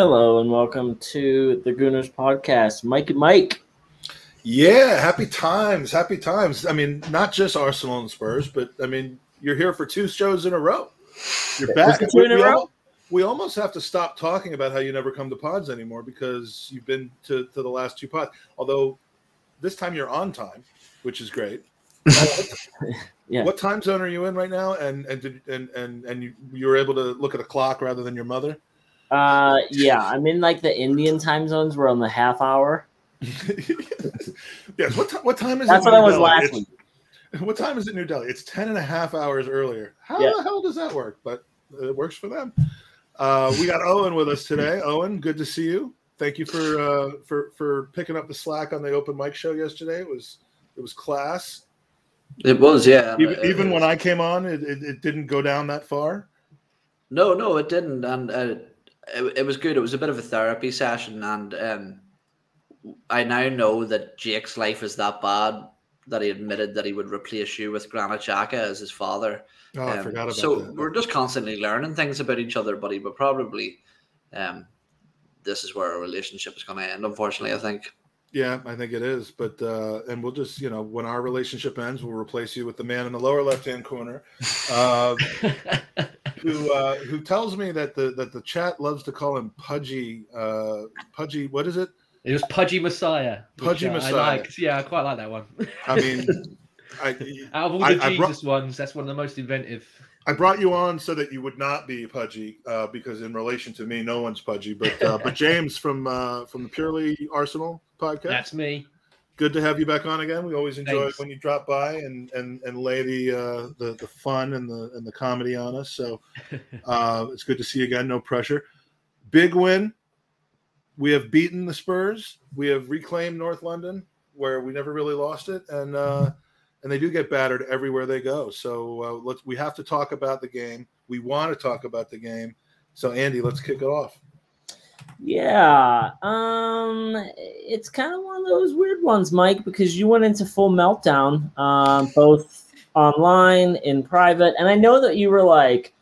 Hello and welcome to the Gooners podcast. Mike and Mike. Yeah, happy times, happy times. I mean, not just Arsenal and Spurs, but I mean, you're here for two shows in a row. You're back. two in a we, row? we almost have to stop talking about how you never come to pods anymore because you've been to, to the last two pods. Although this time you're on time, which is great. Yeah. What time zone are you in right now? And and did, and and and you, you were able to look at a clock rather than your mother. Uh yeah, I'm in like the Indian time zones. We're on the half hour. yes. What time? What time is That's it? That's what in I was Delhi? last It's- week. What time is it in New Delhi? It's 10 and a half hours earlier. How Yeah. the hell does that work? But it works for them. Uh, we got Eoin with us today. Eoin, good to see you. Thank you for uh, for for picking up the slack on the open mic show yesterday. It was it was class. It was, yeah. Even, Uh, even when I came on, it, it, it didn't go down that far. no, no, it didn't, and uh, it, it was good. It was a bit of a therapy session, and um, I now know that Jake's life is that bad that he admitted that he would replace you with Granit Xhaka as his father. Oh, I Um, forgot about so that. we're just constantly learning things about each other, buddy. But probably, um, this is where our relationship is going to end. Unfortunately, I think. Yeah, I think it is. But uh, and we'll just you know when our relationship ends, we'll replace you with the man in the lower left hand corner. Uh, who uh, who tells me that the that the chat loves to call him Pudgy uh, Pudgy. What is it? It was Pudgy Messiah. which, Pudgy uh, Messiah. I liked. Yeah, I quite like that one. I mean, I Out of all I- the I brought- Jesus ones, that's one of the most inventive. I brought you on so that you would not be Pudgy uh, because in relation to me, no one's Pudgy. But uh, but James from uh, from the Purely Arsenal podcast. That's me. Good to have you back on again. We always enjoy Thanks. it when you drop by and and and lay the uh, the the fun and the and the comedy on us. So uh, it's good to see you again. No pressure. Big win. We have beaten the Spurs. We have reclaimed North London, where we never really lost it, and uh, and they do get battered everywhere they go. So uh, let's we have to talk about the game. We want to talk about the game. So Andy, let's kick it off. Yeah. Um it's kind of one of those weird ones, Mike, because you went into full meltdown, um, both online, in private, and I know that you were like,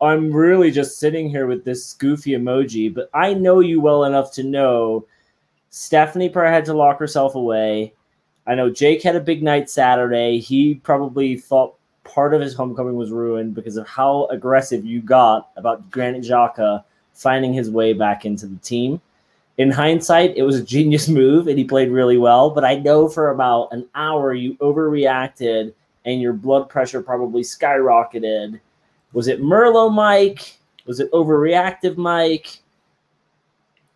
I'm really just sitting here with this goofy emoji, but I know you well enough to know Stephanie probably had to lock herself away. I know Jake had a big night Saturday. He probably thought part of his homecoming was ruined because of how aggressive you got about Granit Xhaka finding his way back into the team. In hindsight, it was a genius move and he played really well. But I know for about an hour you overreacted and your blood pressure probably skyrocketed. Was it Merlot Mike? Was it overreactive Mike?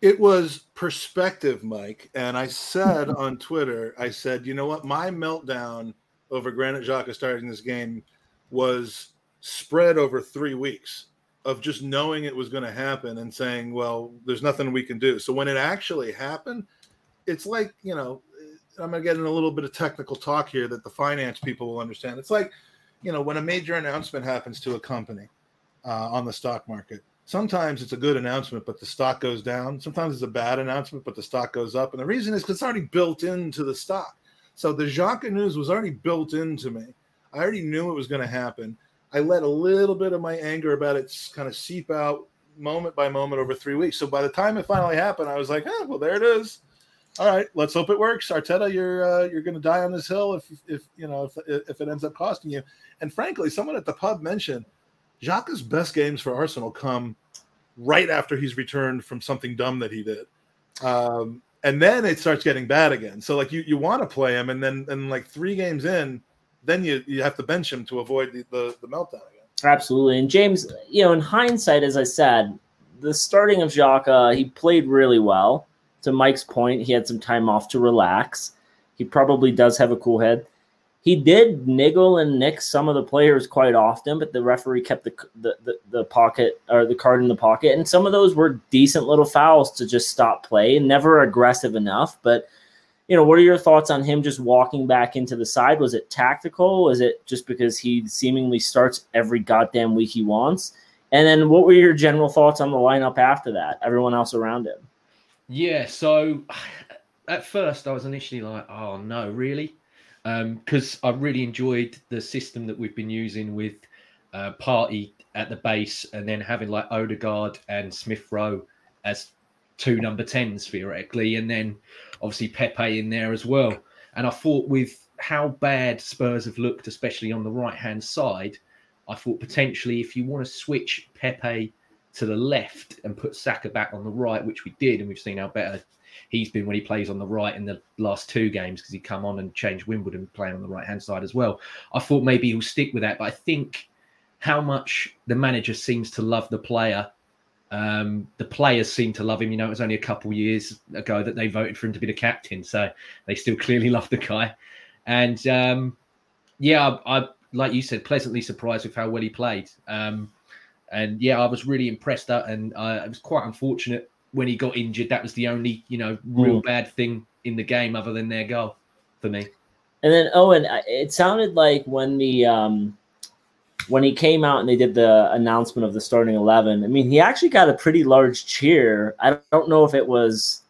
It was perspective, Mike. And I said on Twitter, I said, you know what? My meltdown over Granit Xhaka starting this game was spread over three weeks of just knowing it was going to happen and saying, well, there's nothing we can do. So when it actually happened, it's like, you know, I'm going to get in a little bit of technical talk here that the finance people will understand. It's like, you know, when a major announcement happens to a company uh, on the stock market, sometimes it's a good announcement, but the stock goes down. Sometimes it's a bad announcement, but the stock goes up. And the reason is because it's already built into the stock. So the Xhaka news was already built into me. I already knew it was going to happen. I let a little bit of my anger about it kind of seep out moment by moment over three weeks. So by the time it finally happened, I was like, "Oh, well, there it is. All right, let's hope it works." Arteta, you're uh, you're going to die on this hill if if you know if if it ends up costing you. And frankly, someone at the pub mentioned Xhaka's best games for Arsenal come right after he's returned from something dumb that he did. Um, and then it starts getting bad again. So like you you want to play him, and then and like three games in, then you you have to bench him to avoid the the, the meltdown again. Absolutely. And James, you know, in hindsight, as I said, the starting of Xhaka, he played really well. To Mike's point, he had some time off to relax. He probably does have a cool head. He did niggle and nick some of the players quite often, but the referee kept the, the, the, the pocket or the card in the pocket. And some of those were decent little fouls to just stop play and never aggressive enough. But you know, what are your thoughts on him just walking back into the side? Was it tactical? Was it just because he seemingly starts every goddamn week he wants? And then what were your general thoughts on the lineup after that? Everyone else around him. Yeah, so at first I was initially like, oh no, really? Because I really enjoyed the system that we've been using with uh, Partey at the base and then having like Odegaard and Smith Rowe as two number tens theoretically, and then obviously Pepe in there as well. And I thought with how bad Spurs have looked, especially on the right hand side, I thought potentially if you want to switch Pepe to the left and put Saka back on the right, which we did, and we've seen how better he's been when he plays on the right in the last two games because he come on and changed Wimbledon playing on the right hand side as well. I thought maybe he'll stick with that, but I think how much the manager seems to love the player. Um, the players seem to love him. You know, it was only a couple years ago that they voted for him to be the captain, so they still clearly love the guy. And um, yeah, I, I, like you said, pleasantly surprised with how well he played. Um, and yeah, I was really impressed. That, and uh, it was quite unfortunate when he got injured. That was the only you know real mm. bad thing in the game, other than their goal, for me. And then Eoin, it sounded like when the um, when he came out and they did the announcement of the starting eleven. I mean, he actually got a pretty large cheer. I don't know if it was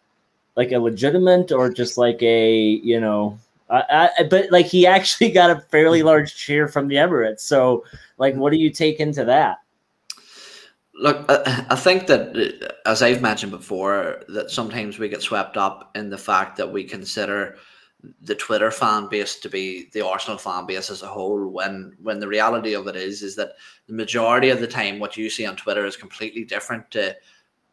like a legitimate or just like a you know uh, I, but like he actually got a fairly large cheer from the Emirates. So, like, what do you take into that? Look, I, I think that, uh, as I've mentioned before, that sometimes we get swept up in the fact that we consider the Twitter fan base to be the Arsenal fan base as a whole. When when the reality of it is, is that the majority of the time, what you see on Twitter is completely different to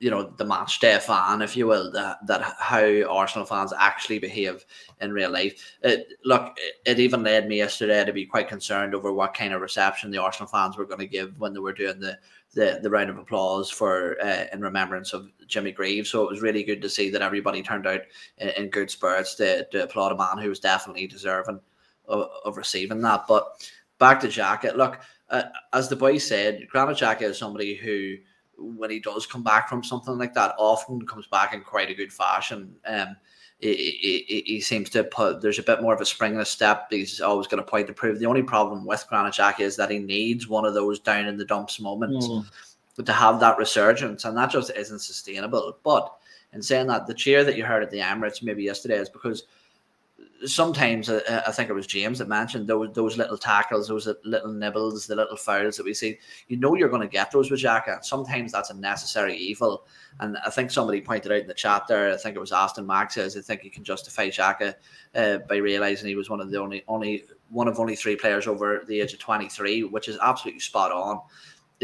you know the match day fan, if you will, that, that how Arsenal fans actually behave in real life. It, look, it even led me yesterday to be quite concerned over what kind of reception the Arsenal fans were going to give when they were doing the the, the round of applause for uh, in remembrance of Jimmy Greaves. So it was really good to see that everybody turned out in, in good spirits to, to applaud a man who was definitely deserving of, of receiving that. But back to Xhaka, look, uh, as the boy said, Granit Xhaka is somebody who when he does come back from something like that, often comes back in quite a good fashion. Um, he, he, he, seems to put there's a bit more of a spring in his step. He's always got a point to prove. The only problem with Granit Xhaka is that he needs one of those down in the dumps moments mm. to have that resurgence, and that just isn't sustainable. But in saying that, the cheer that you heard at the Emirates maybe yesterday is because sometimes uh, I think it was James that mentioned those those little tackles, those little nibbles, the little fouls that we see. You know you're going to get those with Xhaka. Sometimes that's a necessary evil. And I think somebody pointed out in the chat there. I think it was Aston Max says I think he can justify Xhaka uh, by realizing he was one of the only only one of only three players over the age of 23, which is absolutely spot on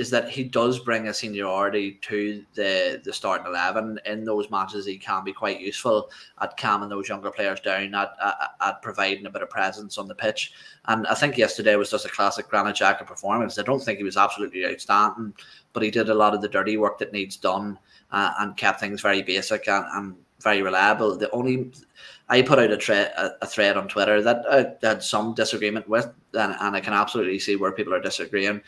is that he does bring a seniority to the the starting eleven in those matches. He can be quite useful at calming those younger players down, at, at, at providing a bit of presence on the pitch. And I think yesterday was just a classic Granit Xhaka performance. I don't think he was absolutely outstanding, but he did a lot of the dirty work that needs done uh, and kept things very basic and, and very reliable. The only I put out a, tra- a, thread on Twitter that I had some disagreement with, and, and I can absolutely see where people are disagreeing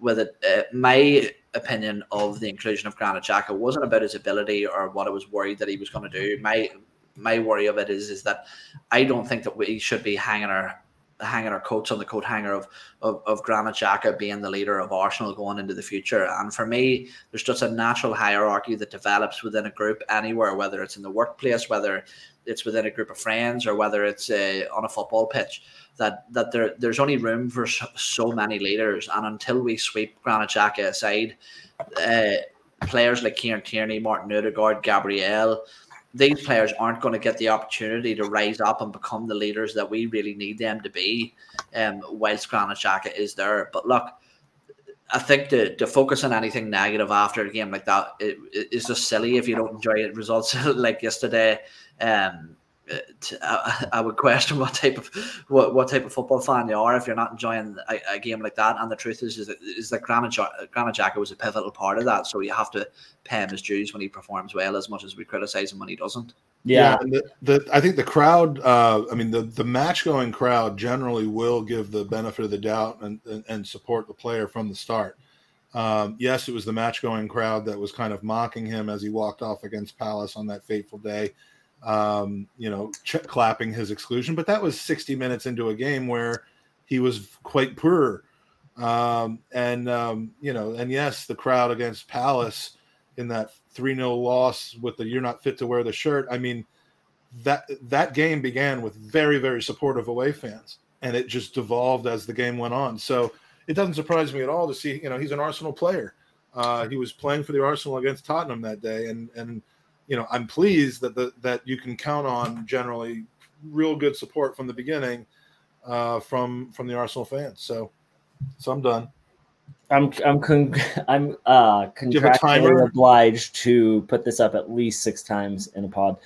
with it. Uh, my opinion of the inclusion of Granit Xhaka wasn't about his ability or what I was worried that he was going to do. My my worry of it is is that I don't think that we should be hanging our hanging our coats on the coat hanger of, of, of Granit Xhaka being the leader of Arsenal going into the future. And for me, there's just a natural hierarchy that develops within a group anywhere, whether it's in the workplace, whether it's within a group of friends, or whether it's uh, on a football pitch that that there there's only room for so many leaders, and until we sweep Granit Xhaka aside, uh, players like Kieran Tierney, Martin Odegaard, Gabriel, these players aren't going to get the opportunity to rise up and become the leaders that we really need them to be. Um, whilst Granit Xhaka is there, but look. I think to, to focus on anything negative after a game like that is it, just silly if you don't enjoy it. Results like yesterday, um, I, I, would question what type of what, what type of football fan you are if you're not enjoying a, a game like that. And the truth is, is that, is that Granit, Granit Xhaka was a pivotal part of that. So you have to pay him his dues when he performs well, as much as we criticize him when he doesn't. Yeah, yeah the, the, I think the crowd. Uh, I mean, the the match going crowd generally will give the benefit of the doubt and and, and support the player from the start. Um, yes, it was the match going crowd that was kind of mocking him as he walked off against Palace on that fateful day um, you know, ch- clapping his exclusion. But that was 60 minutes into a game where he was quite poor. Um, and, um, you know, and yes, the crowd against Palace in that 3 0 loss with the you're not fit to wear the shirt. I mean, that that game began with very, very supportive away fans. And it just devolved as the game went on. So it doesn't surprise me at all to see, you know, he's an Arsenal player. Uh, he was playing for the Arsenal against Tottenham that day. And, and, you know, I'm pleased that the, that you can count on generally real good support from the beginning uh, from from the Arsenal fans. So, so I'm done. I'm I'm con- I'm uh contractually obliged to put this up at least six times in a pod.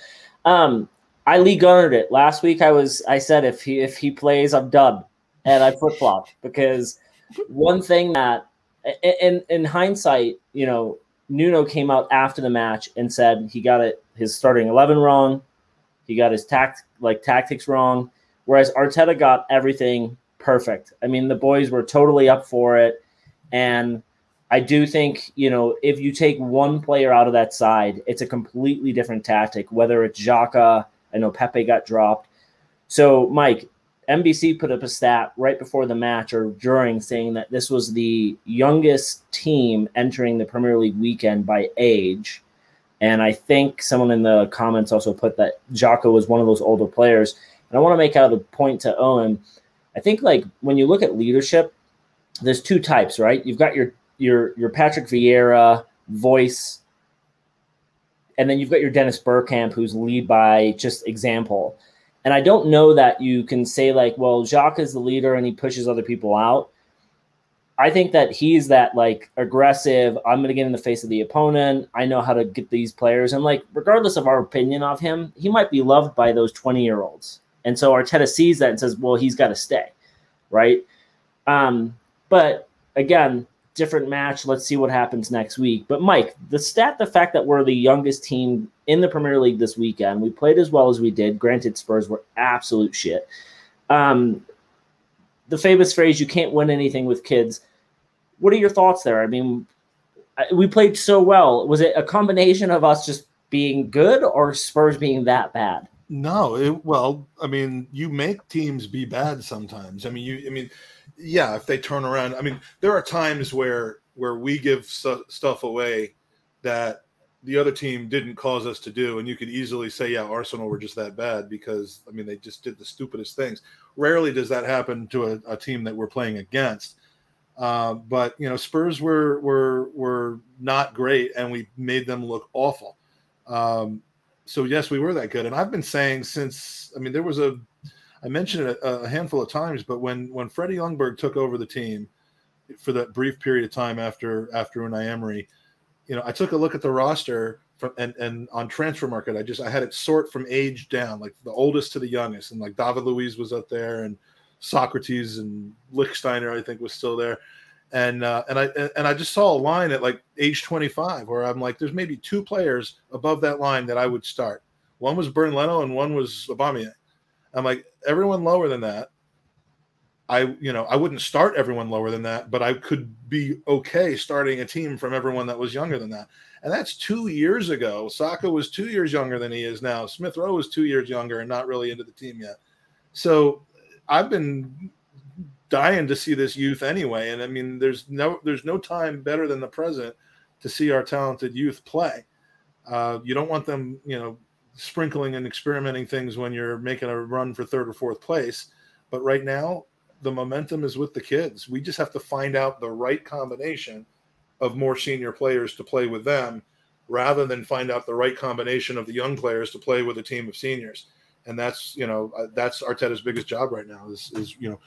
Um, I Lee Gunnered it last week. I was I said if he if he plays, I'm done, and I flip flopped because one thing that in in hindsight, you know, Nuno came out after the match and said he got it his starting eleven wrong, he got his tact like tactics wrong, whereas Arteta got everything perfect. I mean, the boys were totally up for it, and I do think, you know, if you take one player out of that side, it's a completely different tactic, whether it's Xhaka, I know Pepe got dropped. So, Mike, NBC put up a stat right before the match or during saying that this was the youngest team entering the Premier League weekend by age. And I think someone in the comments also put that Xhaka was one of those older players. And I want to make out a point to Eoin. I think like when you look at leadership, there's two types, right? You've got your your your Patrick Vieira voice, and then you've got your Dennis Bergkamp, who's lead by just example. And I don't know that you can say like, well, Xhaka is the leader and he pushes other people out. I think that he's that like aggressive. I'm going to get in the face of the opponent. I know how to get these players, and like regardless of our opinion of him, he might be loved by those 20 year olds. And so Arteta sees that and says, well, he's got to stay, right? Um, but again, different match. Let's see what happens next week. But Mike, the stat, the fact that we're the youngest team in the Premier League this weekend, we played as well as we did. Granted, Spurs were absolute shit. Um, the famous phrase, "You can't win anything with kids." What are your thoughts there? I mean, we played so well. Was it a combination of us just being good or Spurs being that bad? No, it, well, I mean, you make teams be bad sometimes. I mean, you, I mean, yeah, if they turn around, I mean, there are times where where we give stuff away that the other team didn't cause us to do, and you could easily say, yeah, Arsenal were just that bad because I mean they just did the stupidest things. Rarely does that happen to a, a team that we're playing against. Uh, but you know, Spurs were were were not great, and we made them look awful. Um, so yes, we were that good, and I've been saying since I mean there was a I mentioned it a, a handful of times, but when when Freddie Ljungberg took over the team for that brief period of time after after Unai Emery, you know, I took a look at the roster from and and on Transfermarkt, I just I had it sort from age down, like the oldest to the youngest, and like David Luiz was up there, and Sokratis and Lichtsteiner, I think, was still there. And uh, and I and I just saw a line at like age 25 where I'm like, there's maybe two players above that line that I would start. One was Bernd Leno and one was Aubameyang. I'm like, everyone lower than that. I, you know, I wouldn't start everyone lower than that, but I could be okay starting a team from everyone that was younger than that. And that's two years ago. Saka was two years younger than he is now. Smith Rowe was two years younger and not really into the team yet. So I've been dying to see this youth anyway. And I mean, there's no there's no time better than the present to see our talented youth play. Uh, you don't want them, you know, sprinkling and experimenting things when you're making a run for third or fourth place. But right now, the momentum is with the kids. We just have to find out the right combination of more senior players to play with them rather than find out the right combination of the young players to play with a team of seniors. And that's, you know, uh, that's Arteta's biggest job right now is, is you know,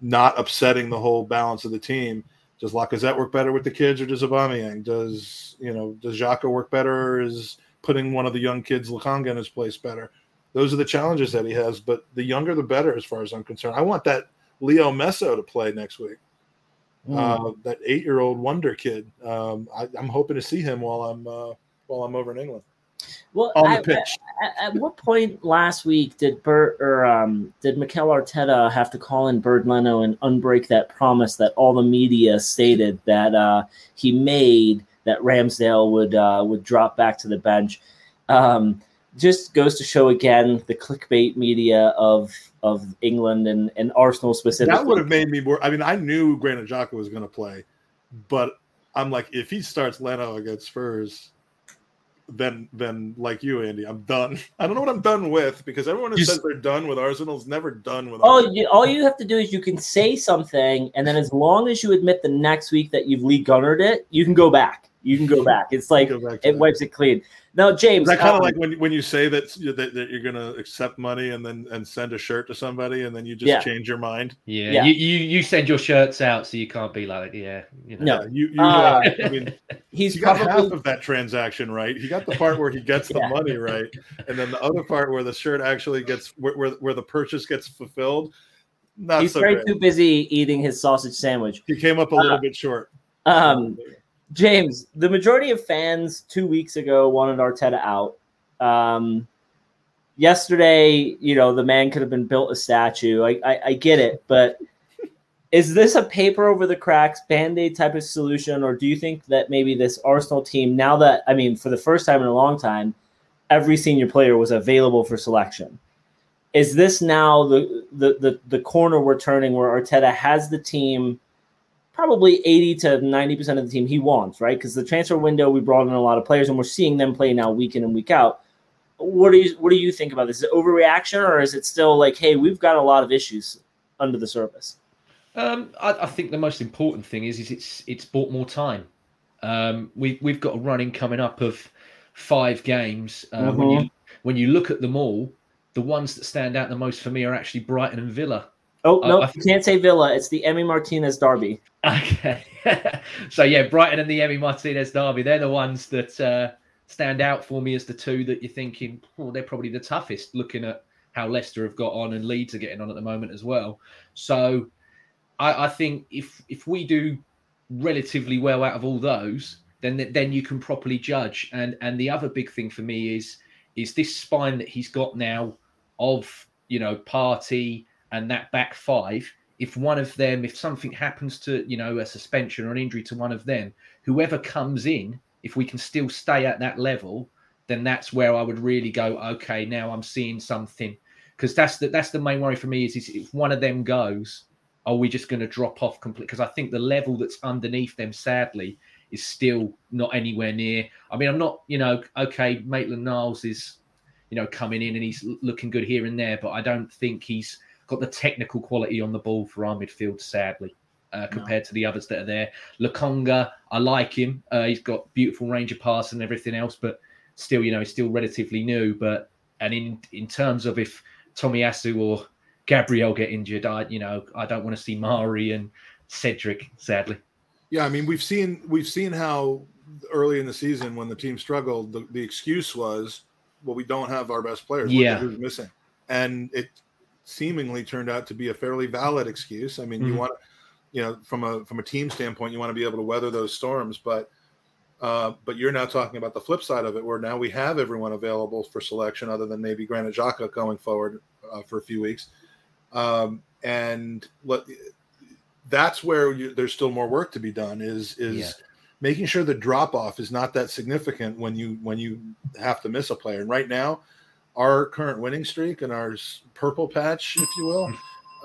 not upsetting the whole balance of the team. Does Lacazette work better with the kids or does Aubameyang? Does, you know, does Xhaka work better is putting one of the young kids, Lokonga, in his place better. Those are the challenges that he has. But the younger, the better, as far as I'm concerned. I want that Leo Meso to play next week. Mm. Uh, that eight-year-old wonder kid. Um, I, am hoping to see him while I'm uh, while I'm over in England. Well, on the at, pitch. At, at, what point last week did Bert or um, did Mikel Arteta have to call in Bernd Leno and unbreak that promise that all the media stated that uh, he made that Ramsdale would uh, would drop back to the bench. Um, just goes to show again the clickbait media of of England and, and Arsenal specifically. That would have made me more. I mean, I knew Granit Xhaka was going to play, but I'm like, if he starts Leno against Spurs, then then like you, Andy, I'm done. I don't know what I'm done with because everyone who says they're done with Arsenal's never done with. Oh, you, all you have to do is you can say something, and then as long as you admit the next week that you've Lee Gunnered it, you can go back. You can go back. It's like back to it that. wipes it clean. Now, James, Is that kind of um, like when when you say that that, that you're going to accept money and then and send a shirt to somebody and then you just Yeah. change your mind? Yeah, Yeah. You, you you send your shirts out, so you can't be like, yeah, you know. No. You, you Uh, I mean, he's he got half of that transaction right. He got the part where he gets the Yeah. money right, and then the other part where the shirt actually gets where where, where the purchase gets fulfilled. Not he's so very great. too busy eating his sausage sandwich. He came up a little Uh, bit short. Um, James, the majority of fans two weeks ago wanted Arteta out. Um, yesterday, you know, the man could have been built a statue. I, I, I get it, but is this a paper over the cracks, band aid type of solution, or do you think that maybe this Arsenal team, now that, I mean, for the first time in a long time, every senior player was available for selection? Is this now the, the, the, the corner we're turning where Arteta has the team? Probably 80 to 90% of the team he wants, right? Because the transfer window, we brought in a lot of players and we're seeing them play now week in and week out. What do you what do you think about this? Is it overreaction or is it still like, hey, we've got a lot of issues under the surface? Um, I, I think the most important thing is is it's it's bought more time. Um, we we've got a running coming up of five games. Uh, When you when you look at them all, the ones that stand out the most for me are actually Brighton and Villa. Oh no, I- you can't say Villa. It's the Emi Martinez derby. Okay, so yeah, Brighton and the Emi Martinez derby. They're the ones that uh, stand out for me as the two that you're thinking. Oh, they're probably the toughest. Looking at how Leicester have got on and Leeds are getting on at the moment as well. So I, I think if if we do relatively well out of all those, then then you can properly judge. And and the other big thing for me is is this spine that he's got now of you know Partey and that back five. If one of them, if something happens to you know a suspension or an injury to one of them, whoever comes in, if we can still stay at that level, then that's where I would really go. Okay, now I'm seeing something because that's the that's the main worry for me is, is if one of them goes, are we just going to drop off completely? Because I think the level that's underneath them, sadly, is still not anywhere near. I mean, I'm not, you know, okay, Maitland Niles is, you know, coming in and he's looking good here and there, but I don't think he's got the technical quality on the ball for our midfield, sadly, uh, compared to the others that are there. Lokonga, I like him. Uh, he's got beautiful range of pass and everything else, but still, you know, he's still relatively new. But and in in terms of if Tommy Tomiyasu or Gabriel get injured, I you know I don't want to see Mari and Cedric. Sadly, Yeah, I mean we've seen we've seen how early in the season when the team struggled, the, the excuse was, well, we don't have our best players. Yeah. who's missing, and it seemingly turned out to be a fairly valid excuse. I mean, you Mhm. want, you know, from a from a team standpoint, you want to be able to weather those storms, but. Uh, but you're now talking about the flip side of it, where now we have everyone available for selection, other than maybe Granit Xhaka going forward uh, for a few weeks, um, and let, that's where you, there's still more work to be done. Is is Yeah. making sure the drop off is not that significant when you when you have to miss a player. And right now, our current winning streak and our purple patch, if you will,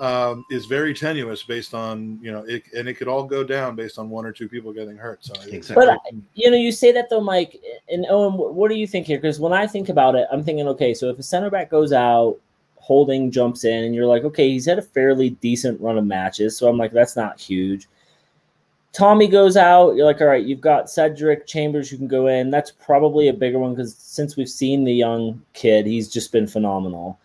um, is very tenuous based on you know, it, and it could all go down based on one or two people getting hurt. So Exactly. But you know, you say that though, Mike. And Eoin, what do you think here? Because when I think about it, I'm thinking, okay, so if a center back goes out, Holding jumps in, and you're like, okay, he's had a fairly decent run of matches. So I'm like, that's not huge. Tommy goes out. You're like, all right, you've got Cedric Chambers. You can go in. That's probably a bigger one because since we've seen the young kid, he's just been phenomenal.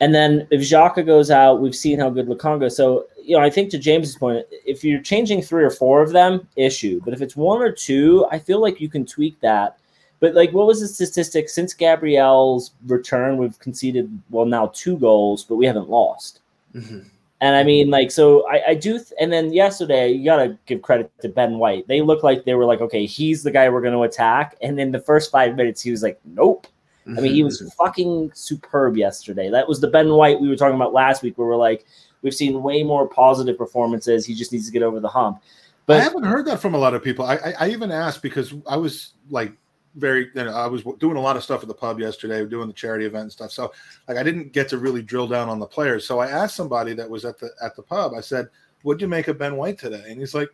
And then if Xhaka goes out, we've seen how good Lokonga. So you know, I think to James's point, if you're changing three or four of them, issue. But if it's one or two, I feel like you can tweak that. But like, what was the statistic since Gabriel's return? We've conceded well now two goals, but we haven't lost. Mhm. And I mean, like, so I, I do. Th- and then yesterday, you got to give credit to Ben White. They looked like they were like, okay, he's the guy we're going to attack. And then the first five minutes, he was like, nope. I mean, he was mm-hmm. fucking superb yesterday. That was the Ben White we were talking about last week, where we're like, we've seen way more positive performances. He just needs to get over the hump. But I haven't heard that from a lot of people. I, I, I even asked because I was like very, you know, I was doing a lot of stuff at the pub yesterday, doing the charity event and stuff. So like I didn't get to really drill down on the players. So I asked somebody that was at the at the pub. I said, "What'd you make of Ben White today?" And he's like,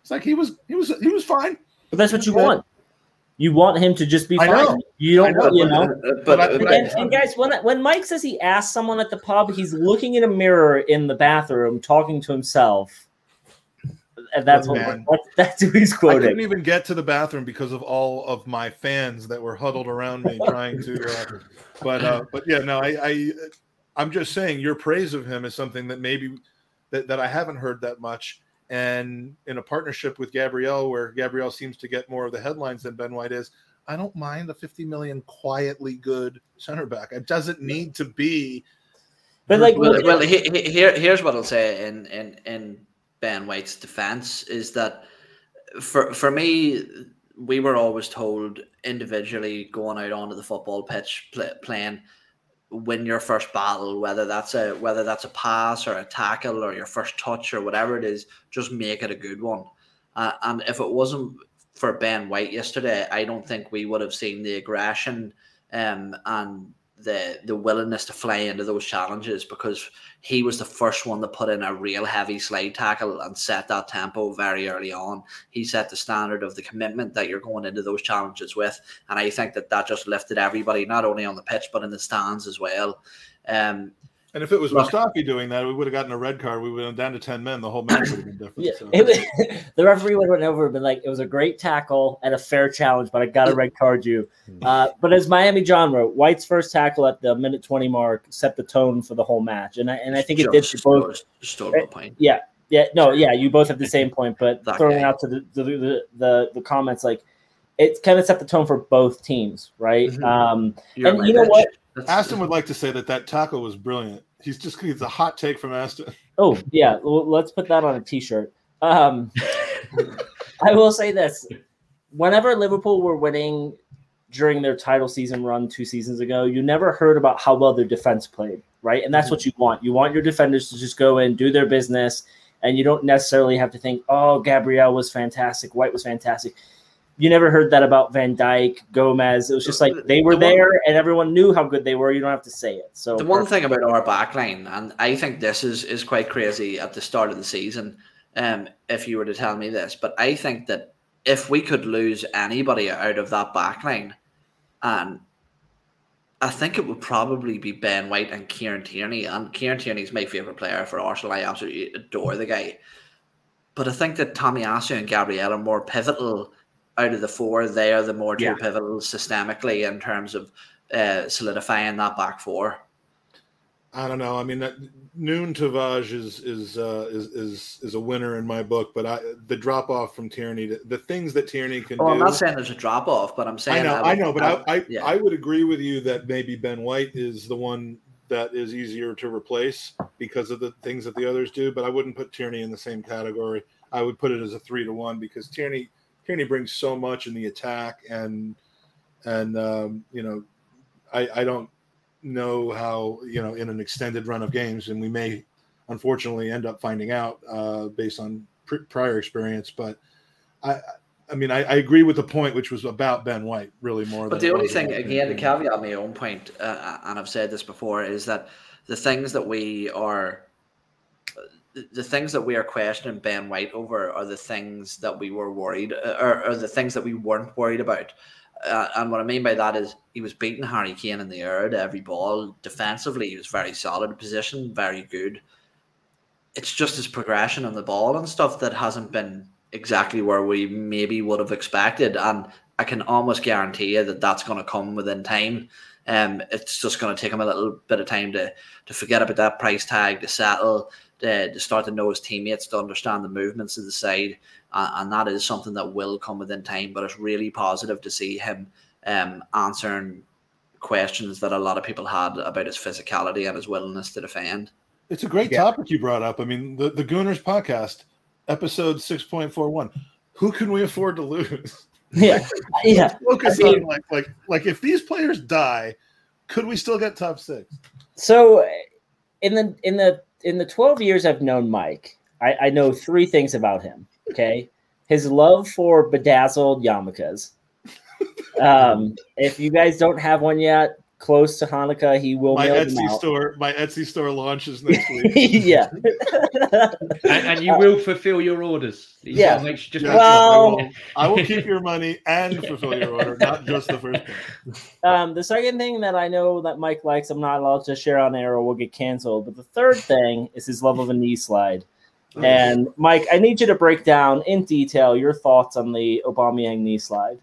"It's like he was he was he was fine." but that's what you want. You want him to just be I fine. know. You don't, know, you know. But but, I- uh, but And, and guys, when when Mike says he asked someone at the pub, he's looking in a mirror in the bathroom, talking to himself. And that's what Man. that's, that's who he's quoting. I couldn't even get to the bathroom because of all of my fans that were huddled around me trying to. Uh, but uh, but yeah, no, I, I I'm just saying your praise of him is something that maybe that, that I haven't heard that much. And in a partnership with Gabriel, where Gabriel seems to get more of the headlines than Ben White is, I don't mind a 50 million quietly good center back. It doesn't need to be. But like, Well, look- well he, he- here, here's what I'll say in, in, in Ben White's defense is that for for me, we were always told individually going out onto the football pitch play, playing win your first battle, whether that's a whether that's a pass or a tackle or your first touch or whatever it is, just make it a good one. Uh, and if it wasn't for Ben White yesterday, I don't think we would have seen the aggression um, and the the willingness to fly into those challenges because he was the first one to put in a real heavy slide tackle and set that tempo very early on. He set the standard of the commitment that you're going into those challenges with, and I think that that just lifted everybody not only on the pitch but in the stands as well. Um, And if it was Right. Mustafi doing that, we would have gotten a red card. We would have been down to 10 men. The whole match would have been different. Yeah, so. it was, the referee would have went over and been like, "It was a great tackle and a fair challenge, but I got to red card you." Uh, but as Miami John wrote, White's first tackle at the minute twenty mark set the tone for the whole match, and I and I think it did for just both. stole- stole point. Yeah, yeah, no, yeah, you both have the same point, but That throwing guy. out to the the, the the the comments like it kind of set the tone for both teams, right? Mhm. Um, You're and you know bitch. what? That's- Aston would like to say that that tackle was brilliant. He's just it's a hot take from Aston. Oh yeah, well, let's put that on a T-shirt. Um, I will say this: whenever Liverpool were winning during their title season run two seasons ago, you never heard about how well their defense played, right? And that's what you want. You want your defenders to just go in, do their business, and you don't necessarily have to think, "Oh, Gabriel was fantastic, White was fantastic." You never heard that about Van Dijk, Gomez. It was just like they were The one- there, and everyone knew how good they were. You don't have to say it. So the one thing about our backline, and I think this is is quite crazy at the start of the season, um, if you were to tell me this, but I think that if we could lose anybody out of that backline, and I think it would probably be Ben White and Kieran Tierney, and Kieran Tierney is my favorite player for Arsenal. I absolutely adore the guy, but I think that Tomiyasu and Gabriel are more pivotal out of the four. They are the more two Yeah. pivotal systemically in terms of uh, solidifying that back four. I don't know. I mean, that, Nuno Tavares is is uh, is is is a winner in my book, but I the drop off from Tierney, the, the things that Tierney can Oh, do. I'm not saying there's a drop off, but I'm saying I know, would- I know, but I I, yeah. I would agree with you that maybe Ben White is the one that is easier to replace because of the things that the others do. But I wouldn't put Tierney in the same category. I would put it as a three to one because Tierney Tierney brings so much in the attack and and um, you know I I don't know how you know in an extended run of games and we may unfortunately end up finding out uh, based on pr- prior experience but I I mean I, I agree with the point which was about Ben White really more But the only thing, again, to caveat my own point, uh, and I've said this before, is that the things that we are, the- things that we are questioning Ben White over are the things that we were worried, uh, or, the things that we weren't worried about. Uh, and what I mean by that is he was beating Harry Kane in the air every ball. Defensively, he was very solid position, very good. It's just his progression on the ball and stuff that hasn't been exactly where we maybe would have expected. And I can almost guarantee you that that's going to come within time. Um, it's just going to take him a little bit of time to to forget about that price tag, to settle, to, to start to know his teammates, to understand the movements of the side, uh, and that is something that will come within time. But it's really positive to see him um, answering questions that a lot of people had about his physicality and his willingness to defend. It's a great Yeah. topic you brought up. I mean, the, the Gooners podcast, episode 6.41. Who can we afford to lose? yeah, yeah. Focus I mean- on like like like if these players die, could we still get top six? So in the in the in the 12 years I've known Mike, I, I know three things about him. Okay. His love for bedazzled yarmulkes. Um, if you guys don't have one yet, close to Hanukkah, he will My mail them Etsy out. store, my Etsy store launches next week. yeah. and, and you will fulfill your orders. You Yeah. Make sure, just Yeah, make Well- I, will, I will keep your money and fulfill your order, not just the first one. Um, the second thing that I know that Mike likes, I'm not allowed to share on air or we'll get canceled. But the third thing is his love of a knee slide. And Mike, I need you to break down in detail your thoughts on the Aubameyang knee slide.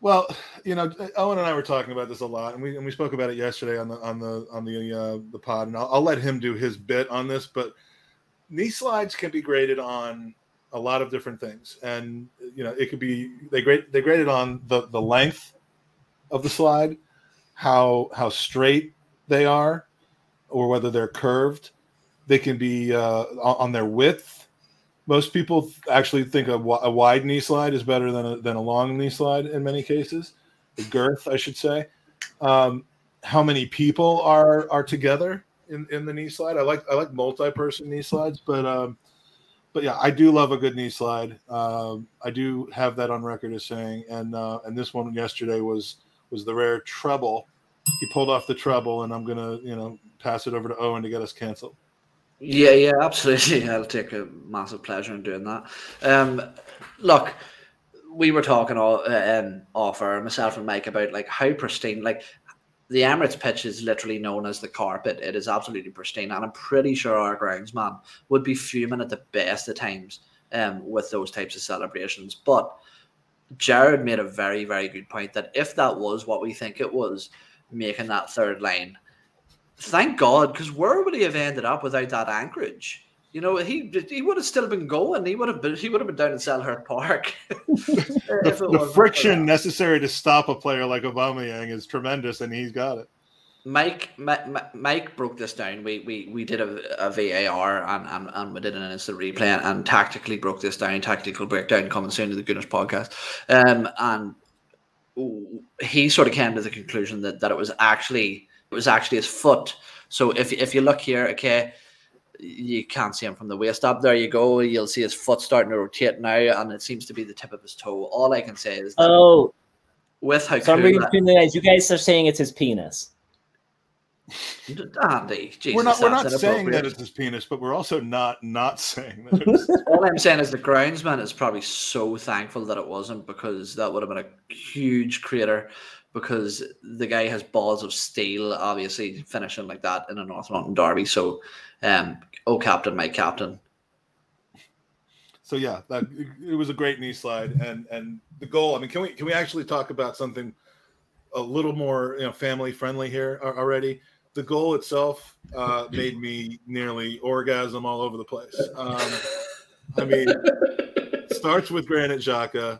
Well, you know, Eoin and I were talking about this a lot, and we and we spoke about it yesterday on the on the on the uh, the pod, and I'll, I'll let him do his bit on this. But knee slides can be graded on a lot of different things, and you know, it could be they grade they graded on the the length of the slide, how how straight they are, or whether they're curved. They can be uh, on their width most people actually think a, a, wide knee slide is better than a, than a long knee slide in many cases. The girth, I should say. Um, how many people are are together in, in the knee slide? I like I like multi-person knee slides, but um, but yeah, I do love a good knee slide. Um, I do have that on record as saying, and uh, and this one yesterday was was the rare treble. He pulled off the treble, and I'm gonna you know pass it over to Eoin to get us canceled. Yeah, yeah, absolutely. I'll take a massive pleasure in doing that. Um, look, we were talking all uh, um, off air, myself and Mike, about like how pristine, like the Emirates pitch is literally known as the carpet. It is absolutely pristine, and I'm pretty sure our groundsman would be fuming at the best of times um, with those types of celebrations. But Jared made a very, very good point that if that was what we think it was, making that third line thank God, because where would he have ended up without that anchorage? You know, he he would have still been going. He would have been he would have been down in Selhurst Park. the, the friction necessary to stop a player like Aubameyang is tremendous, and he's got it. Mike, Mike, Mike broke this down. We we, we did a, a VAR and, and, and we did an instant replay and, and tactically broke this down. Tactical breakdown coming soon to the Gooners podcast. Um, and he sort of came to the conclusion that, that it was actually it was actually his foot. So if if you look here, okay, you can't see him from the waist up. There you go. You'll see his foot starting to rotate now, and it seems to be the tip of his toe. All I can say is, oh, with how so cool I'm reading between the guys. You guys are saying it's his penis. Andy, Jesus, we're not we're not saying that it's his penis, but we're also not not saying that. All I'm saying is the groundsman is probably so thankful that it wasn't because that would have been a huge crater because the guy has balls of steel, obviously finishing like that in a North London derby. So, um, oh, captain, my captain. So yeah, that it was a great knee slide, and and the goal. I mean, can we can we actually talk about something a little more you know family friendly here already? The goal itself uh, made me nearly orgasm all over the place. Um, I mean, starts with Granit Xhaka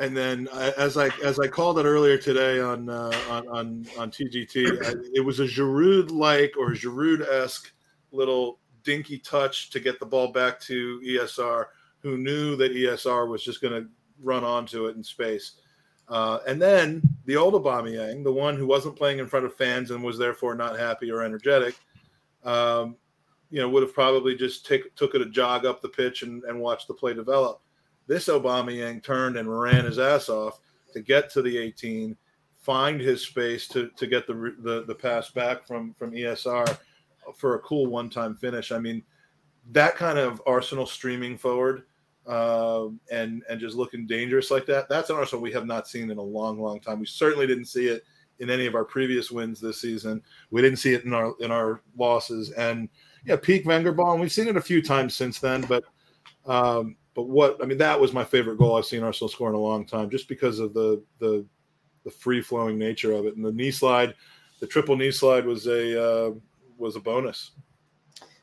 and then as I as I called it earlier today on uh, on, on on TGT, I, it was a Giroud like or Giroud esque little dinky touch to get the ball back to ESR, who knew that ESR was just going to run onto it in space. Uh, and then the old Aubameyang, the one who wasn't playing in front of fans and was therefore not happy or energetic, um, you know, would have probably just take, took it a jog up the pitch and, and watched the play develop. This Aubameyang turned and ran his ass off to get to the 18, find his space to to get the the, the pass back from from ESR for a cool one time finish. I mean, that kind of Arsenal streaming forward uh, and and just looking dangerous like that. That's an Arsenal we have not seen in a long, long time. We certainly didn't see it in any of our previous wins this season. We didn't see it in our in our losses. And yeah, peak Wenger ball, and we've seen it a few times since then. But um, but what I mean, that was my favorite goal I've seen Arsenal score in a long time, just because of the the the free flowing nature of it. And the knee slide, the triple knee slide was a uh, was a bonus.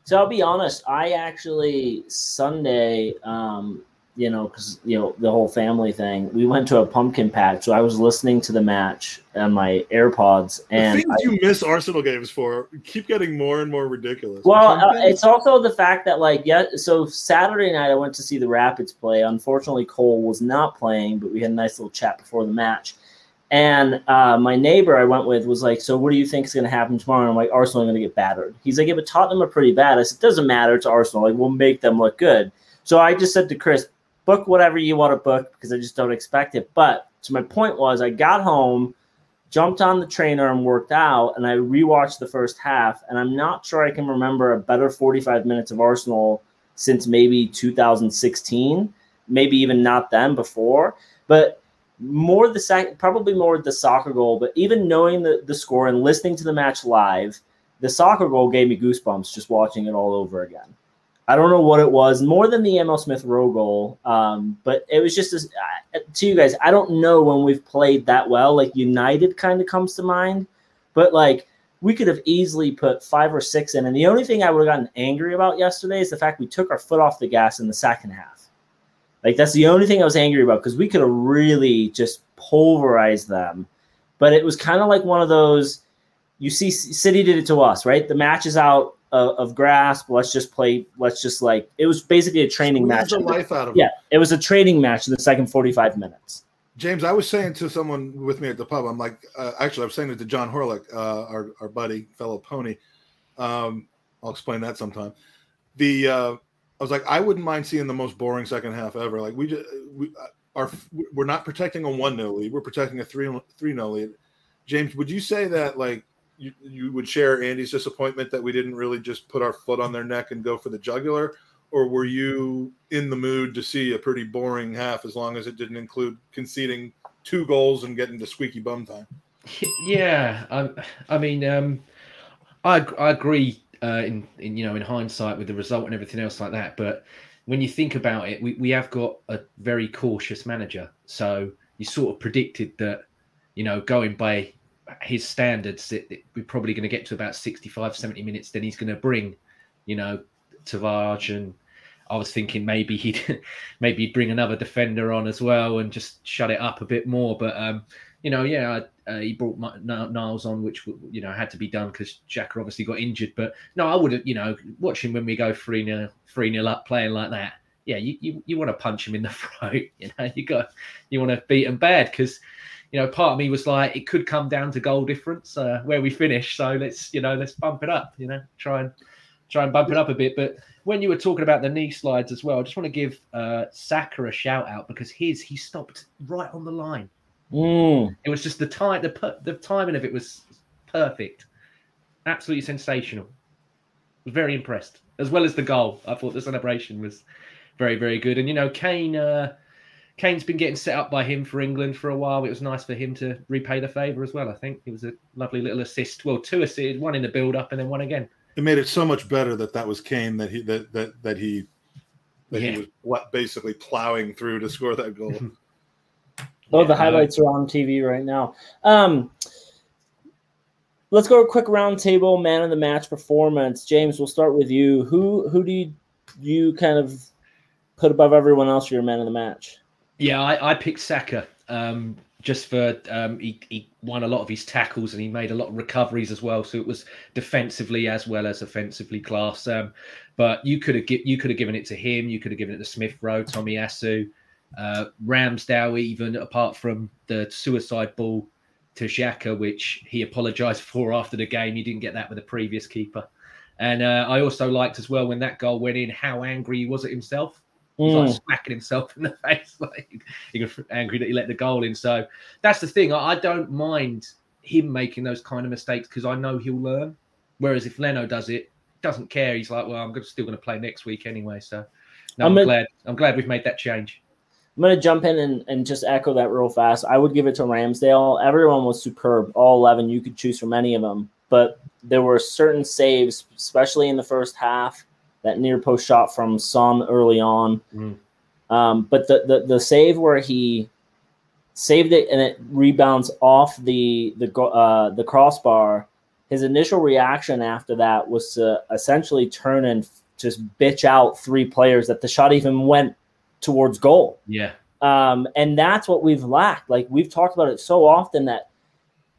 So I'll be honest, I actually Sunday um, you know, because you know the whole family thing. We went to a pumpkin patch, so I was listening to the match on my AirPods. And the things I, you miss Arsenal games for keep getting more and more ridiculous. Well, uh, it's also the fact that like yeah, so Saturday night I went to see the Rapids play. Unfortunately, Cole was not playing, but we had a nice little chat before the match. And uh, my neighbor I went with was like, "So what do you think is going to happen tomorrow?" And I'm like, "Arsenal are going to get battered." He's like, "Yeah, but Tottenham are pretty bad." I said, it "Doesn't matter. It's Arsenal. Like we'll make them look good." So I just said to Chris, book whatever you want to book because I just don't expect it. But so my point was, I got home, jumped on the trainer and worked out, and I rewatched the first half. And I'm not sure I can remember a better 45 minutes of Arsenal since maybe 2016, maybe even not then before. But more the second, probably more the Saka goal. But even knowing the, the score and listening to the match live, the Saka goal gave me goosebumps just watching it all over again. I don't know what it was, more than the Emile Smith Rowe goal. Um, but it was just to you guys, I don't know when we've played that well. Like United kind of comes to mind, but like we could have easily put five or six in. And the only thing I would have gotten angry about yesterday is the fact we took our foot off the gas in the second half. Like that's the only thing I was angry about because we could have really just pulverized them. But it was kind of like one of those. You see, City did it to us, right? The match is out of, of grasp. Let's just play. Let's just like it was basically a training match. The life out of yeah, it was a training match in the second forty-five minutes. James, I was saying to someone with me at the pub, I'm like, uh, actually, I was saying it to John Horlick, uh, our our buddy, fellow pony. Um, I'll explain that sometime. The uh, I was like, I wouldn't mind seeing the most boring second half ever. Like we just we are we're not protecting a one 0 lead, we're protecting a three three 0 lead. James, would you say that like you, you would share Andy's disappointment that we didn't really just put our foot on their neck and go for the jugular? Or were you in the mood to see a pretty boring half as long as it didn't include conceding two goals and getting to squeaky bum time? Yeah, I, I mean, um, I I agree uh, in in you know in hindsight with the result and everything else like that. But when you think about it, we, we have got a very cautious manager, so you sort of predicted that you know going by his standards, we're probably going to get to about 65, 70 minutes. Then he's going to bring, you know, Tavares and I was thinking maybe he'd maybe he'd bring another defender on as well and just shut it up a bit more. But um, you know, yeah, uh, he brought Niles on, which you know had to be done because Xhaka obviously got injured. But no, I would have, you know, watching when we go three 0 three nil up, playing like that. Yeah, you, you, you want to punch him in the throat. You know, you got you want to beat him bad because you know, part of me was like, it could come down to goal difference uh, where we finish. So let's, you know, let's bump it up. You know, try and try and bump it up a bit. But when you were talking about the knee slides as well, I just want to give uh, Saka a shout out because his he stopped right on the line. Mm. It was just the time, the the timing of it was perfect, absolutely sensational. Was very impressed, as well as the goal. I thought the celebration was very very good. And you know, Kane. Uh, Kane's been getting set up by him for England for a while. It was nice for him to repay the favour as well. I think it was a lovely little assist. Well, two assists, one in the build-up and then one again. It made it so much better that that was Kane that he that that that he that yeah. he was what basically plowing through to score that goal. oh, yeah, the highlights are on TV right now. Um, let's go a quick roundtable man of the match performance. James, we'll start with you. Who who do you, you kind of put above everyone else your man of the match? Yeah, I, I picked Saka um, just for um, he, he won a lot of his tackles and he made a lot of recoveries as well. So it was defensively as well as offensively class. Um, but you could have you could have given it to him. You could have given it to Smith Rowe, Tomiyasu, uh, Ramsdale. Even apart from the suicide ball to Xhaka, which he apologised for after the game. He didn't get that with the previous keeper. And uh, I also liked as well when that goal went in how angry he was at himself He's mm. like smacking himself in the face, like he got angry that he let the goal in. So that's the thing. I, I don't mind him making those kind of mistakes because I know he'll learn. Whereas if Leno does it, doesn't care. He's like, well, I'm still going to play next week anyway. So no, I'm, I'm glad. I'm glad we've made that change. I'm going to jump in and, and just echo that real fast. I would give it to Ramsdale. Everyone was superb. All 11. You could choose from any of them. But there were certain saves, especially in the first half, that near post shot from Son early on. Mm. Um, but the, the the save where he saved it and it rebounds off the the uh, the crossbar. His initial reaction after that was to essentially turn and just bitch out three players that the shot even went towards goal. Yeah. Um, and that's what we've lacked. Like we've talked about it so often that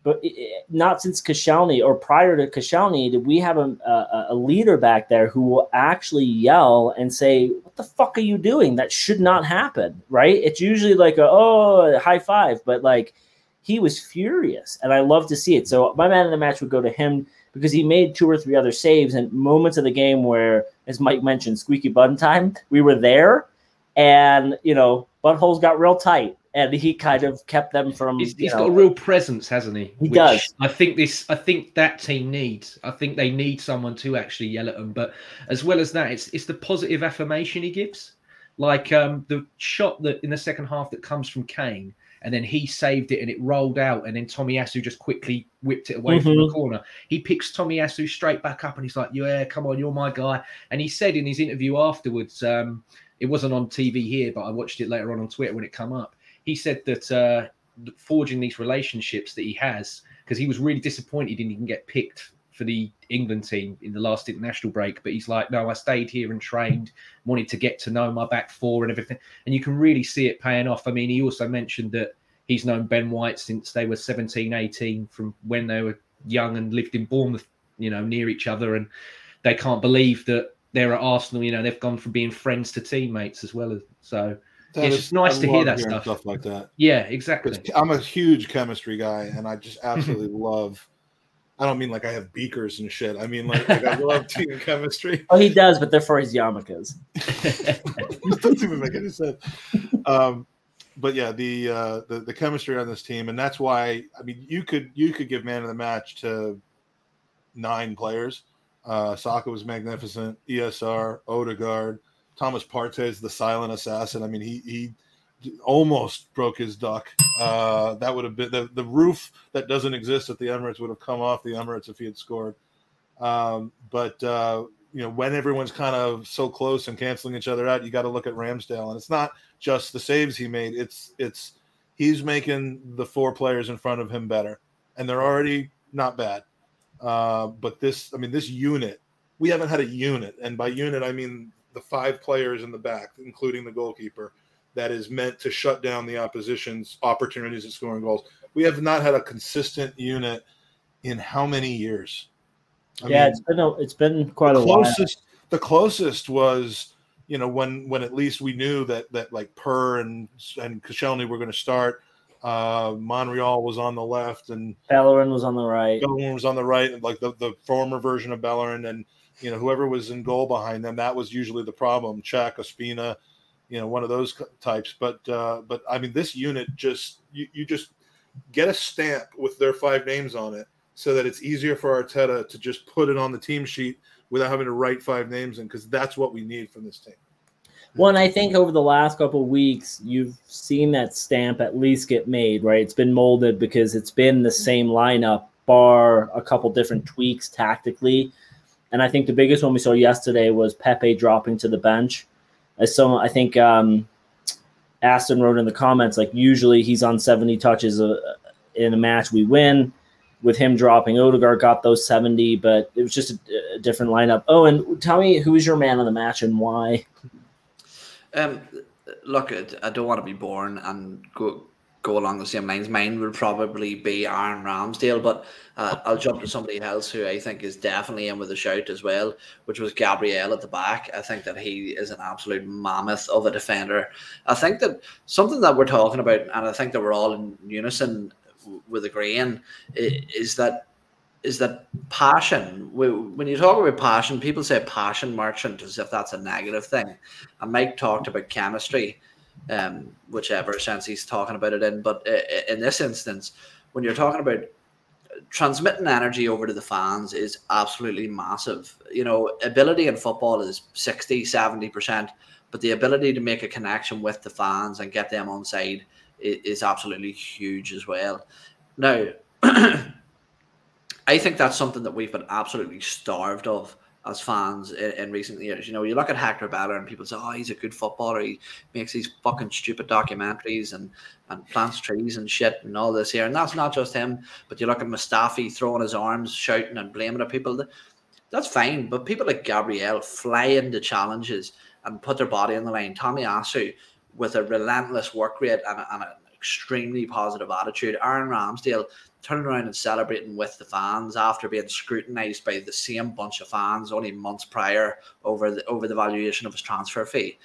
but not since Koscielny or prior to Koscielny did we have a, a, a, leader back there who will actually yell and say, "What the fuck are you doing? That should not happen." Right? It's usually like a oh high five, but like he was furious, and I love to see it. So my man in the match would go to him because he made two or three other saves and moments of the game where, as Mike mentioned, squeaky button time. We were there, and you know buttholes got real tight and he kind of kept them from. he's, he's got a real presence, hasn't he? He Which does. I think this. I think that team needs. I think they need someone to actually yell at them. But as well as that, it's it's the positive affirmation he gives. Like um, the shot that in the second half that comes from Kane, and then he saved it and it rolled out, and then Tomiyasu just quickly whipped it away mm-hmm. from the corner. He picks Tomiyasu straight back up, and he's like, "Yeah, come on, you're my guy." And he said in his interview afterwards, um, it wasn't on TV here, but I watched it later on on Twitter when it come up. He said that uh, forging these relationships that he has because he was really disappointed he didn't get picked for the England team in the last international break. But he's like, no, I stayed here and trained, wanted to get to know my back four and everything. And you can really see it paying off. I mean, he also mentioned that he's known Ben White since they were 17, 18, from when they were young and lived in Bournemouth, you know, near each other. And they can't believe that they're at Arsenal, you know, they've gone from being friends to teammates as well so. That it's is, just nice I to hear that stuff. stuff like that. Yeah, exactly. I'm a huge chemistry guy, and I just absolutely love I don't mean like I have beakers and shit. I mean like, like I love team chemistry. Oh, he does, but they're for his yarmulkes. doesn't even make any sense. Um, but yeah, the, uh, the the chemistry on this team, and that's why I mean you could you could give man of the match to nine players. Uh, Saka was magnificent. ESR, Odegaard, Thomas Partey the silent assassin. I mean he he almost broke his duck. Uh, that would have been the, the roof that doesn't exist at the Emirates would have come off the Emirates if he had scored. Um, but uh, you know, when everyone's kind of so close and canceling each other out, you got to look at Ramsdale, and it's not just the saves he made. It's it's he's making the four players in front of him better, and they're already not bad. Uh, but this, I mean, this unit, we haven't had a unit, and by unit I mean the five players in the back, including the goalkeeper that is meant to shut down the opposition's opportunities at scoring goals. We have not had a consistent unit in how many years? I yeah, mean, it's been a, it's been quite a closest, while. The closest was you know when when at least we knew that that like Per and and Koscielny were going to start. Uh, Monreal was on the left and Bellerin was on the right. Bellerin was on the right, like the, the former version of Bellerin, and you know whoever was in goal behind them. That was usually the problem. Cech, Ospina, you know, one of those types. But uh, but I mean, this unit just you, you just get a stamp with their five names on it, so that it's easier for Arteta to just put it on the team sheet without having to write five names in, because that's what we need from this team. Well, and I think over the last couple weeks, you've seen that stamp at least get made, right? It's been molded because it's been the same lineup, bar a couple different tweaks tactically. And I think the biggest one we saw yesterday was Pepe dropping to the bench as someone I think um, Aston wrote in the comments, like usually he's on 70 touches a, uh, in a match, we win. With him dropping, Odegaard got those 70, but it was just a, a different lineup. Oh, and tell me who is your man of the match and why? Um, look, I don't want to be born and go go along the same lines. Mine would probably be Aaron Ramsdale, but uh, I'll jump to somebody else who I think is definitely in with a shout as well, which was Gabriel at the back. I think that he is an absolute mammoth of a defender. I think that something that we're talking about, and I think that we're all in unison with agreeing, is that is that passion. When you talk about passion, people say passion merchant as if that's a negative thing. And Mike talked about chemistry um, whichever sense he's talking about it in. But in this instance, when you're talking about transmitting energy over to the fans is absolutely massive. You know, ability in football is 60, 70%, but the ability to make a connection with the fans and get them on side is, is absolutely huge as well. Now, I think that's something that we've been absolutely starved of as fans in, in, recent years. You know, you look at Hector Bellerin and people say, "Oh, he's a good footballer. He makes these fucking stupid documentaries and and plants trees and shit and all this here." And that's not just him. But you look at Mustafi throwing his arms, shouting and blaming at people. That's fine. But people like Gabriel fly into challenges and put their body on the line. Tomiyasu with a relentless work rate and, and an extremely positive attitude. Aaron Ramsdale turning around and celebrating with the fans after being scrutinised by the same bunch of fans only months prior over the over the valuation of his transfer fee.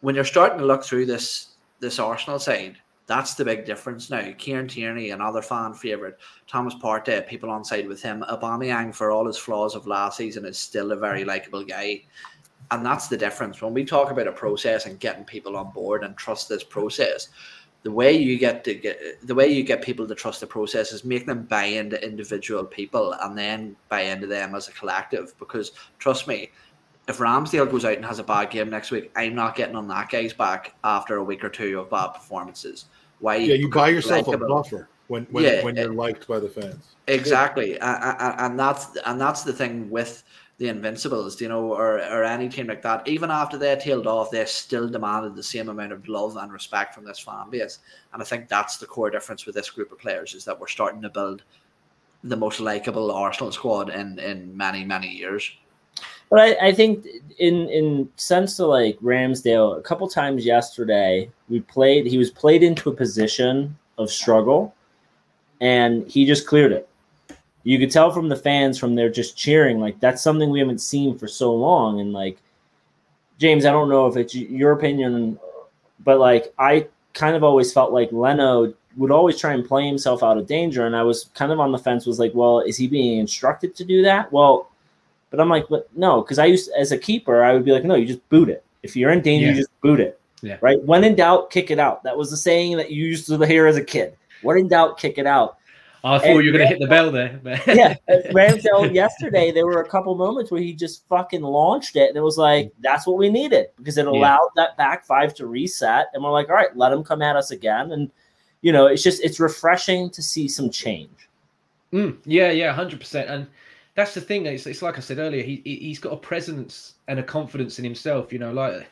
When you're starting to look through this this Arsenal side, that's the big difference now. Kieran Tierney, another fan favourite, Thomas Partey, people on side with him. Aubameyang, for all his flaws of last season, is still a very likable guy. And that's the difference. When we talk about a process and getting people on board and trust this process, the way you get to get the way you get people to trust the process is make them buy into individual people and then buy into them as a collective. Because trust me, if Ramsdale goes out and has a bad game next week, I'm not getting on that guy's back after a week or two of bad performances. why Yeah, you buy yourself a buffer when when, Yeah, when you're eh, liked by the fans. Exactly, a- and that's and that's the thing with the Invincibles, you know, or or any team like that. Even after they tailed off, they still demanded the same amount of love and respect from this fan base. And I think that's the core difference with this group of players is that we're starting to build the most likable Arsenal squad in in many many years. But I, I think in in sense to like Ramsdale, a couple times yesterday we played. He was played into a position of struggle, and he just cleared it. You could tell from the fans from there just cheering like that's something we haven't seen for so long. And like James, I don't know if it's your opinion, but like I kind of always felt like Leno would always try and play himself out of danger, and I was kind of on the fence. Was like, well, is he being instructed to do that? Well, but I'm like, but no, because I used as a keeper, I would be like, no, you just boot it. If you're in danger, Yeah. you just boot it. Yeah. Right. When in doubt, kick it out. That was the saying that you used to hear as a kid. When in doubt, kick it out. I thought And- you were going to hit the bell there. but- Yeah. Ramsdale yesterday, there were a couple moments where he just fucking launched it, and it was like that's what we needed because it allowed that back five to reset, and we're like, all right, let him come at us again, and you know, it's just it's refreshing to see some change. Mm, yeah, yeah, hundred percent. And that's the thing. It's, it's like I said earlier. He- he's got a presence and a confidence in himself. You know, like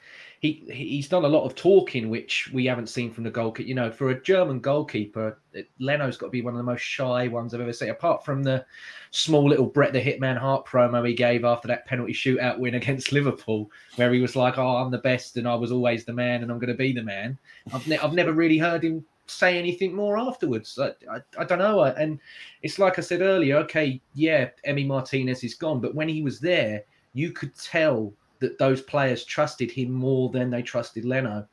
he he's done a lot of talking, which we haven't seen from the goalkeeper. You know, for a German goalkeeper, Leno's got to be one of the most shy ones I've ever seen. Apart from the small little Brett the Hitman Hart promo he gave after that penalty shootout win against Liverpool, where he was like, "Oh, I'm the best, and I was always the man, and I'm going to be the man." I've ne- I've never really heard him say anything more afterwards. I, I, I don't know. And it's like I said earlier, okay, yeah, Emi Martinez is gone, but when he was there, you could tell that those players trusted him more than they trusted Leno.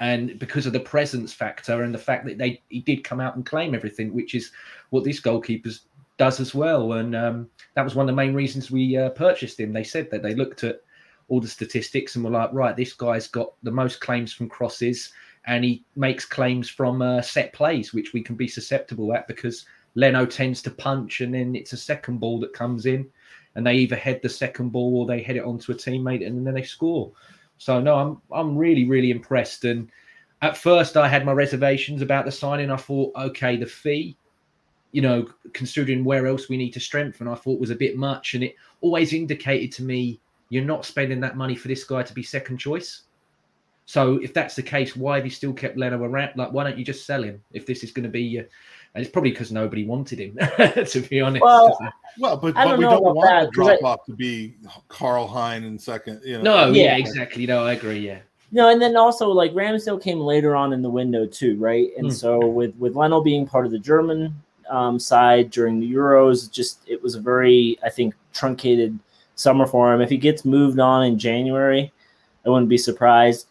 And because of the presence factor and the fact that they he did come out and claim everything, which is what this goalkeeper does as well. And um, that was one of the main reasons we uh, purchased him. They said that they looked at all the statistics and were like, right, this guy's got the most claims from crosses and he makes claims from uh, set plays, which we can be susceptible at because Leno tends to punch and then it's a second ball that comes in and they either head the second ball or they head it onto a teammate and then they score. So no, I'm I'm really really impressed. And at first I had my reservations about the signing. I thought, okay, the fee, you know, considering where else we need to strengthen, I thought was a bit much. And it always indicated to me you're not spending that money for this guy to be second choice. So if that's the case, why have you still kept Leno around? Like, why don't you just sell him if this is going to be? Uh, and it's probably because nobody wanted him, to be honest. Well, Well, but, but don't we don't want that, the 'cause I- drop off to be Karl Hein in second. You know, no, yeah. Yeah. exactly. No, I agree. Yeah, No, and then also like Ramsdale came later on in the window too, right? And Hmm. so with with Leno being part of the German um, side during the Euros, just it was a very I think truncated summer for him. If he gets moved on in January, I wouldn't be surprised.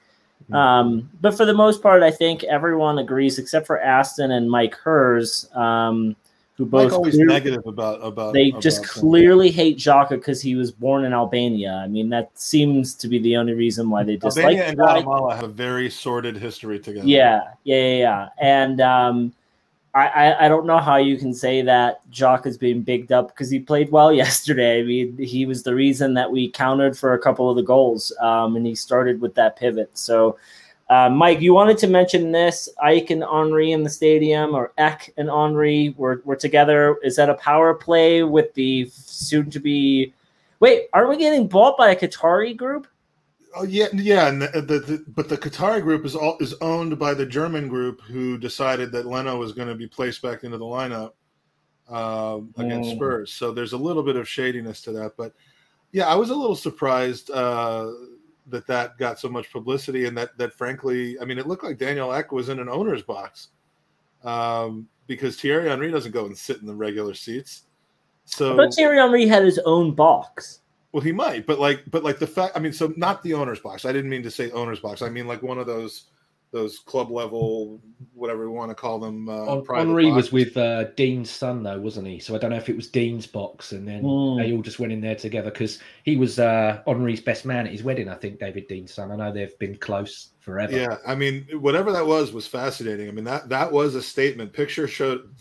Hmm. Um, but for the most part, I think everyone agrees except for Aston and Mike Hers, um, who both Mike always clear- negative about about. they about just clearly hate Xhaka because he was born in Albania. I mean, that seems to be the only reason why they dislike Albania and. Guatemala have a very sordid history together. Yeah, yeah, yeah, yeah. And um, I, I, don't know how you can say that Jock is being bigged up because he played well yesterday. I mean, he was the reason that we countered for a couple of the goals, um, and he started with that pivot. So, uh, Mike, you wanted to mention this Ek and Henry in the stadium, or Ek and Henry were, were together. Is that a power play with the soon to be? Wait, aren't we getting bought by a Qatari group? Oh yeah, yeah, and the, the, the but the Qatari group is all is owned by the German group who decided that Leno was going to be placed back into the lineup um, against Mm. Spurs. So there's a little bit of shadiness to that, but yeah, I was a little surprised uh, that that got so much publicity and that that frankly, I mean, it looked like Daniel Ek was in an owner's box um, because Thierry Henry doesn't go and sit in the regular seats. So But Thierry Henry had his own box. Well, he might, but like, but like the fact. I mean, so not the owner's box. I didn't mean to say owner's box. I mean like one of those, those club level, whatever we want to call them. Uh, On, private Henry was with uh, Dein's son though, wasn't he? So I don't know if it was Dein's box, and then Mm. they all just went in there together because he was uh, Henry's best man at his wedding. I think David Dein's son. I know they've been close forever. Yeah, I mean, whatever that was was fascinating. I mean that that was a statement. Picture showed,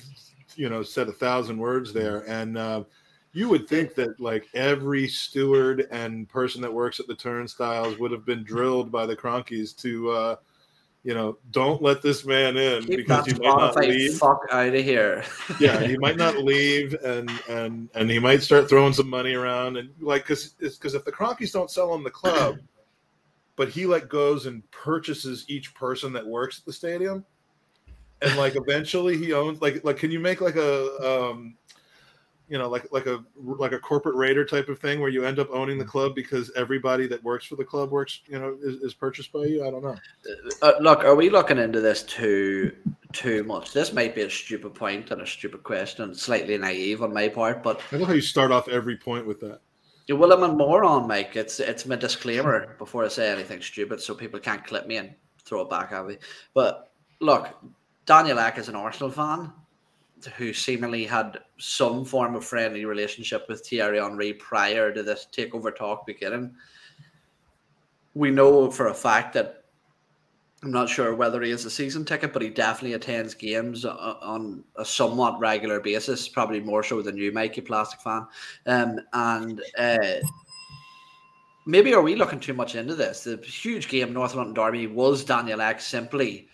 you know, said a thousand words there, and uh, you would think that like every steward and person that works at the turnstiles would have been drilled by the Kroenkes to uh, you know, don't let this man in Keep because he might not leave. fuck out of here. yeah, he might not leave, and and and he might start throwing some money around, and like because because if the Kroenkes don't sell him the club, but he like goes and purchases each person that works at the stadium, and like eventually he owns like like can you make like a um you know like like a like a corporate raider type of thing where you end up owning the club because everybody that works for the club works you know is, is purchased by you i don't know Uh, look, are we looking into this too too much? This might be a stupid point and a stupid question, slightly naive on my part, but i love how you start off every point with that well, I'm a moron, Mike. It's it's my disclaimer before I say anything stupid, so people can't clip me and throw it back at me. But look, Daniel Ek is an Arsenal fan who seemingly had some form of friendly relationship with Thierry Henry prior to this takeover talk beginning. We know for a fact that I'm not sure whether he has a season ticket, but he definitely attends games on a somewhat regular basis, probably more so than you, Mike, you plastic fan. Um, and uh, maybe are we looking too much into this? The huge game, North London Derby, was Daniel Ek simply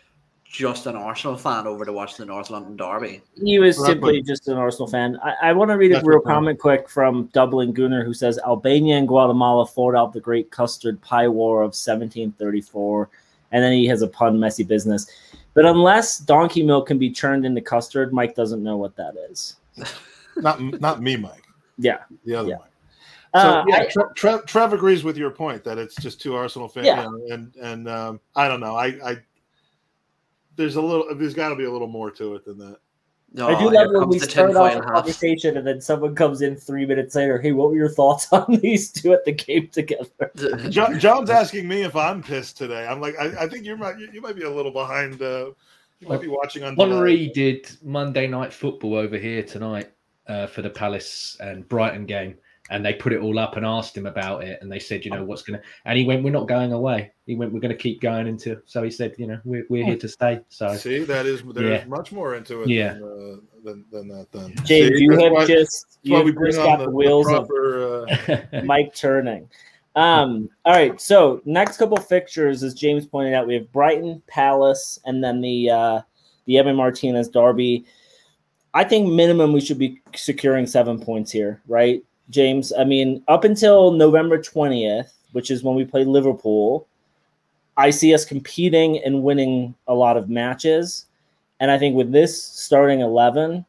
just an Arsenal fan over to watch the North London Derby? He was Well, simply just an Arsenal fan. I, I want to read a That's real my point. comment quick from Dublin Gunner who says Albania and Guatemala fought out the Great Custard Pie War of 1734. And then he has a pun, messy business. But unless donkey milk can be churned into custard, Mike doesn't know what that is. not not me mike Yeah. the other Yeah. Mike. So Uh, yeah, Trev, Trev, Trev agrees with your point that it's just two Arsenal fans, Yeah. and and, and um, I don't know. I, I there's a little, there's got to be a little more to it than that. No, I do Oh, love when we the start off tinfoil a conversation and then someone comes in three minutes later. Hey, what were your thoughts on these two at the game together? John, John's asking me if I'm pissed today. I'm like, I, I think you might, you, you might be a little behind. Uh, you might be watching on. delay. Henry did Monday night football over here tonight uh, for the Palace and Brighton game, and they put it all up and asked him about it, and they said, you know, what's gonna, and he went, we're not going away. He went, we're going to keep going into. So he said, you know, we're we're here to stay. So See, that is there's Yeah. much more into it Yeah. than, uh, than than that. Then James, See, you have why- just you we have just got the, the the wheels of. Uh, Mike turning. Um, all right, so next couple fixtures, as James pointed out, we have Brighton, Palace, and then the uh, the Emi Martinez Derby. I think minimum we should be securing seven points here, right, James? I mean, up until November twentieth, which is when we play Liverpool, I see us competing and winning a lot of matches, and I think with this starting eleven,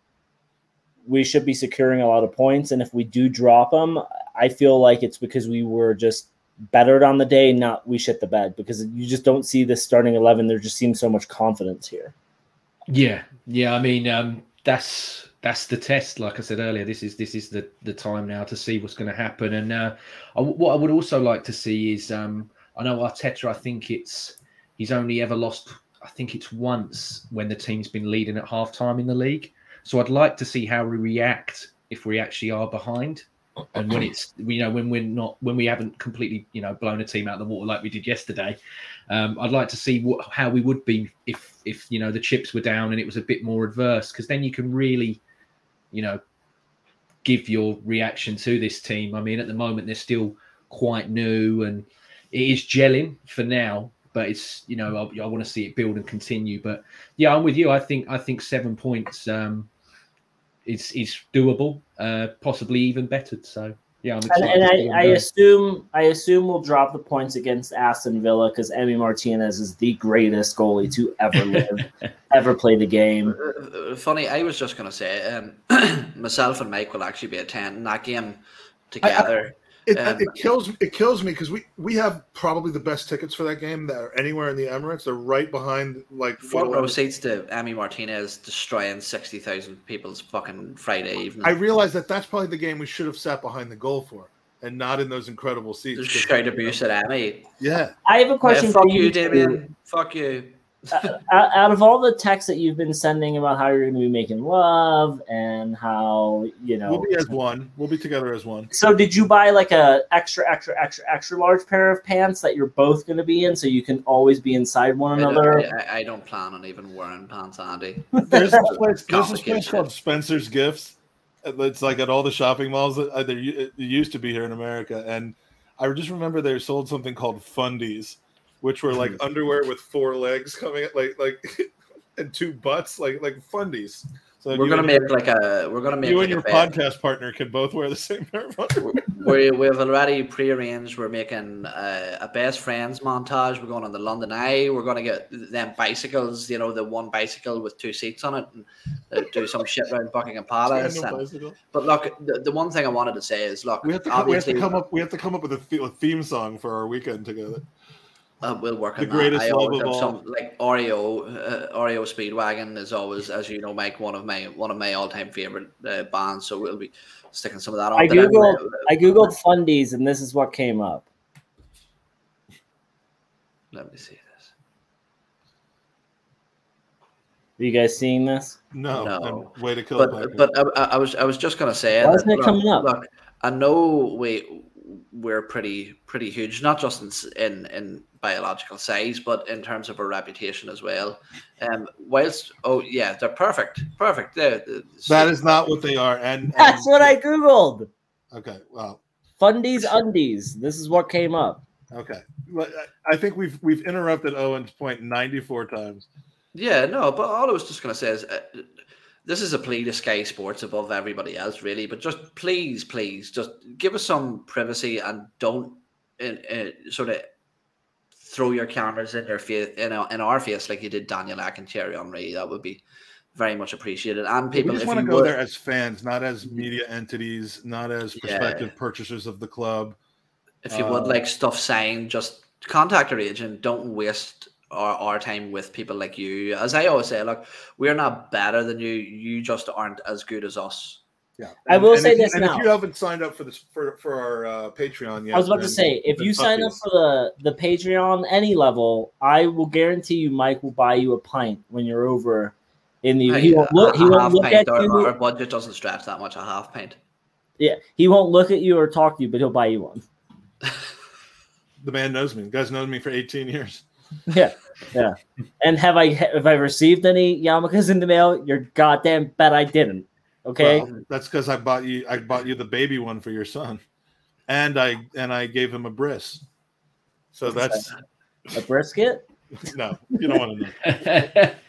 we should be securing a lot of points. And if we do drop them, I feel like it's because we were just bettered on the day, not we shit the bed. Because you just don't see this starting eleven. There just seems so much confidence here. Yeah, yeah. I mean, um, that's that's the test. Like I said earlier, this is this is the the time now to see what's going to happen. And uh, I, what I would also like to see is, um, I know Arteta. I think it's he's only ever lost. I think it's once when the team's been leading at half time in the league. So I'd like to see how we react if we actually are behind. And when it's you know when we're not when we haven't completely you know blown a team out of the water like we did yesterday, um, I'd like to see what, how we would be if if you know the chips were down and it was a bit more adverse because then you can really, you know, give your reaction to this team. I mean, at the moment they're still quite new and it is gelling for now, but it's you know I, I want to see it build and continue. But yeah, I'm with you. I think I think seven points um, is is doable, uh, possibly even bettered. So yeah, I'm And, and I, I assume I assume we'll drop the points against Aston Villa because Emi Martinez is the greatest goalie to ever live, ever play the game. Uh, Funny, I was just going to say, um, myself and Mike will actually be attending that game together. It, Um, it kills it kills me because we we have probably the best tickets for that game that are anywhere in the Emirates. They're right behind like Front Fulham. row seats to Emi Martinez destroying 60,000 people's fucking Friday evening. I realize that that's probably the game we should have sat behind the goal for, and not in those incredible seats. Just 'cause, shout you abuse know, at Emi. Yeah, I have a question Yeah, for fuck you, you. Damien. Fuck you. out, out of all the texts that you've been sending about how you're going to be making love and how you know we'll be as one. We'll be together as one. so did you buy like a extra extra extra extra large pair of pants that you're both going to be in so you can always be inside one I don't, another I, I don't plan on even wearing pants, Andy. There's this place, there's this place called Spencer's Gifts. It's like at all the shopping malls. That, uh, there u- used to be here in America, and I just remember they sold something called fundies, which were like underwear with four legs coming at like like and two butts, like like fundies. So We're gonna make your- like a we're gonna make you like and your podcast partner can both wear the same pair of underwear. we we've already prearranged. We're making uh, a best friends montage. We're going on the London Eye. We're going to get them bicycles. You know, the one bicycle with two seats on it, and uh, do some shit around Buckingham Palace. Random And, but look, the, the one thing I wanted to say is, look, We have to come, we have to come up we have to come up with a, the- a theme song for our weekend together. Uh, we'll work the on that. greatest I love of have all. some like Oreo. Uh, REO Speedwagon is always, as you know, Mike, one of my one of my all time favorite uh, bands. So we'll be sticking some of that on. I But anyway, googled I googled fundies and this is what came up. Let me see this. Are you guys seeing this? No, No. and way to kill but but I, I was I was just gonna say Why that, isn't it look, coming up? Look, I know we we're pretty pretty huge, not just in in, in biological size, but in terms of our reputation as well. Um, whilst oh yeah, they're perfect, perfect. They're, they're- that is not what they are. And, That's and- what I googled. Okay, well, Fundies undies. This is what came up. okay. Well, I I think we've we've interrupted Eoin's point ninety four times. yeah no. But all I was just gonna say is. Uh, this is a plea to Sky Sports above everybody else, really. But just please, please, just give us some privacy and don't in, in, sort of throw your cameras in your face in, our- in our face like you did Daniel Ek and Thierry Henry. That would be very much appreciated. And people, we just if want to go would- there as fans, not as media entities, not as Yeah. prospective purchasers of the club. if you would uh, like stuff signed, just contact our agent. Don't waste our, our time with people like you. As I always say, look, we're not better than you. You just aren't as good as us. Yeah, I will and say if you- this and now. if you haven't signed up for this for for our uh, Patreon yet, I was about to say, if you sign up for the the Patreon any level, I will guarantee you, Mike will buy you a pint when you're over in the. He Hey, won't look. He a won't look at you. our budget doesn't stretch that much. A half pint. Yeah, he won't look at you or talk to you, but he'll buy you one. the man knows me. The guy's known me for eighteen years. Yeah, yeah. And have I have I received any yarmulkes in the mail? You're goddamn bet I didn't. Okay. Well, that's because I bought you. I bought you the baby one for your son, and I and I gave him a bris. So that's a brisket. no. You don't want to know.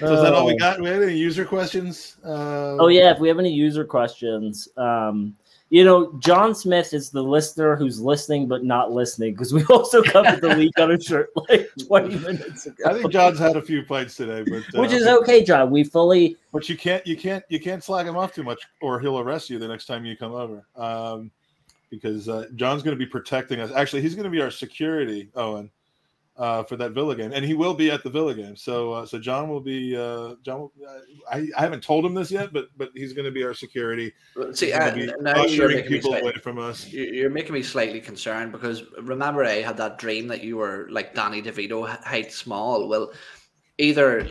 So is that all we Oh. got? We had any user questions? Uh, Oh yeah, if we have any user questions, um, you know, John Smith is the listener who's listening but not listening because we also covered the leak on a shirt like 20 minutes ago. I think John's had a few pints today, but uh, Which is okay, John. We fully but you can't you can't you can't slag him off too much, or he'll arrest you the next time you come over. Um, because uh, John's going to be protecting us. Actually, he's going to be our security, Eoin, uh, for that Villa game, and he will be at the Villa game. So, uh, so John will be. Uh, John, will, I, I haven't told him this yet, but but he's going to be our security. See, uh, now you're making me people away from us. you- You're making me slightly concerned because remember I had that dream that you were like Danny DeVito height small. Well, either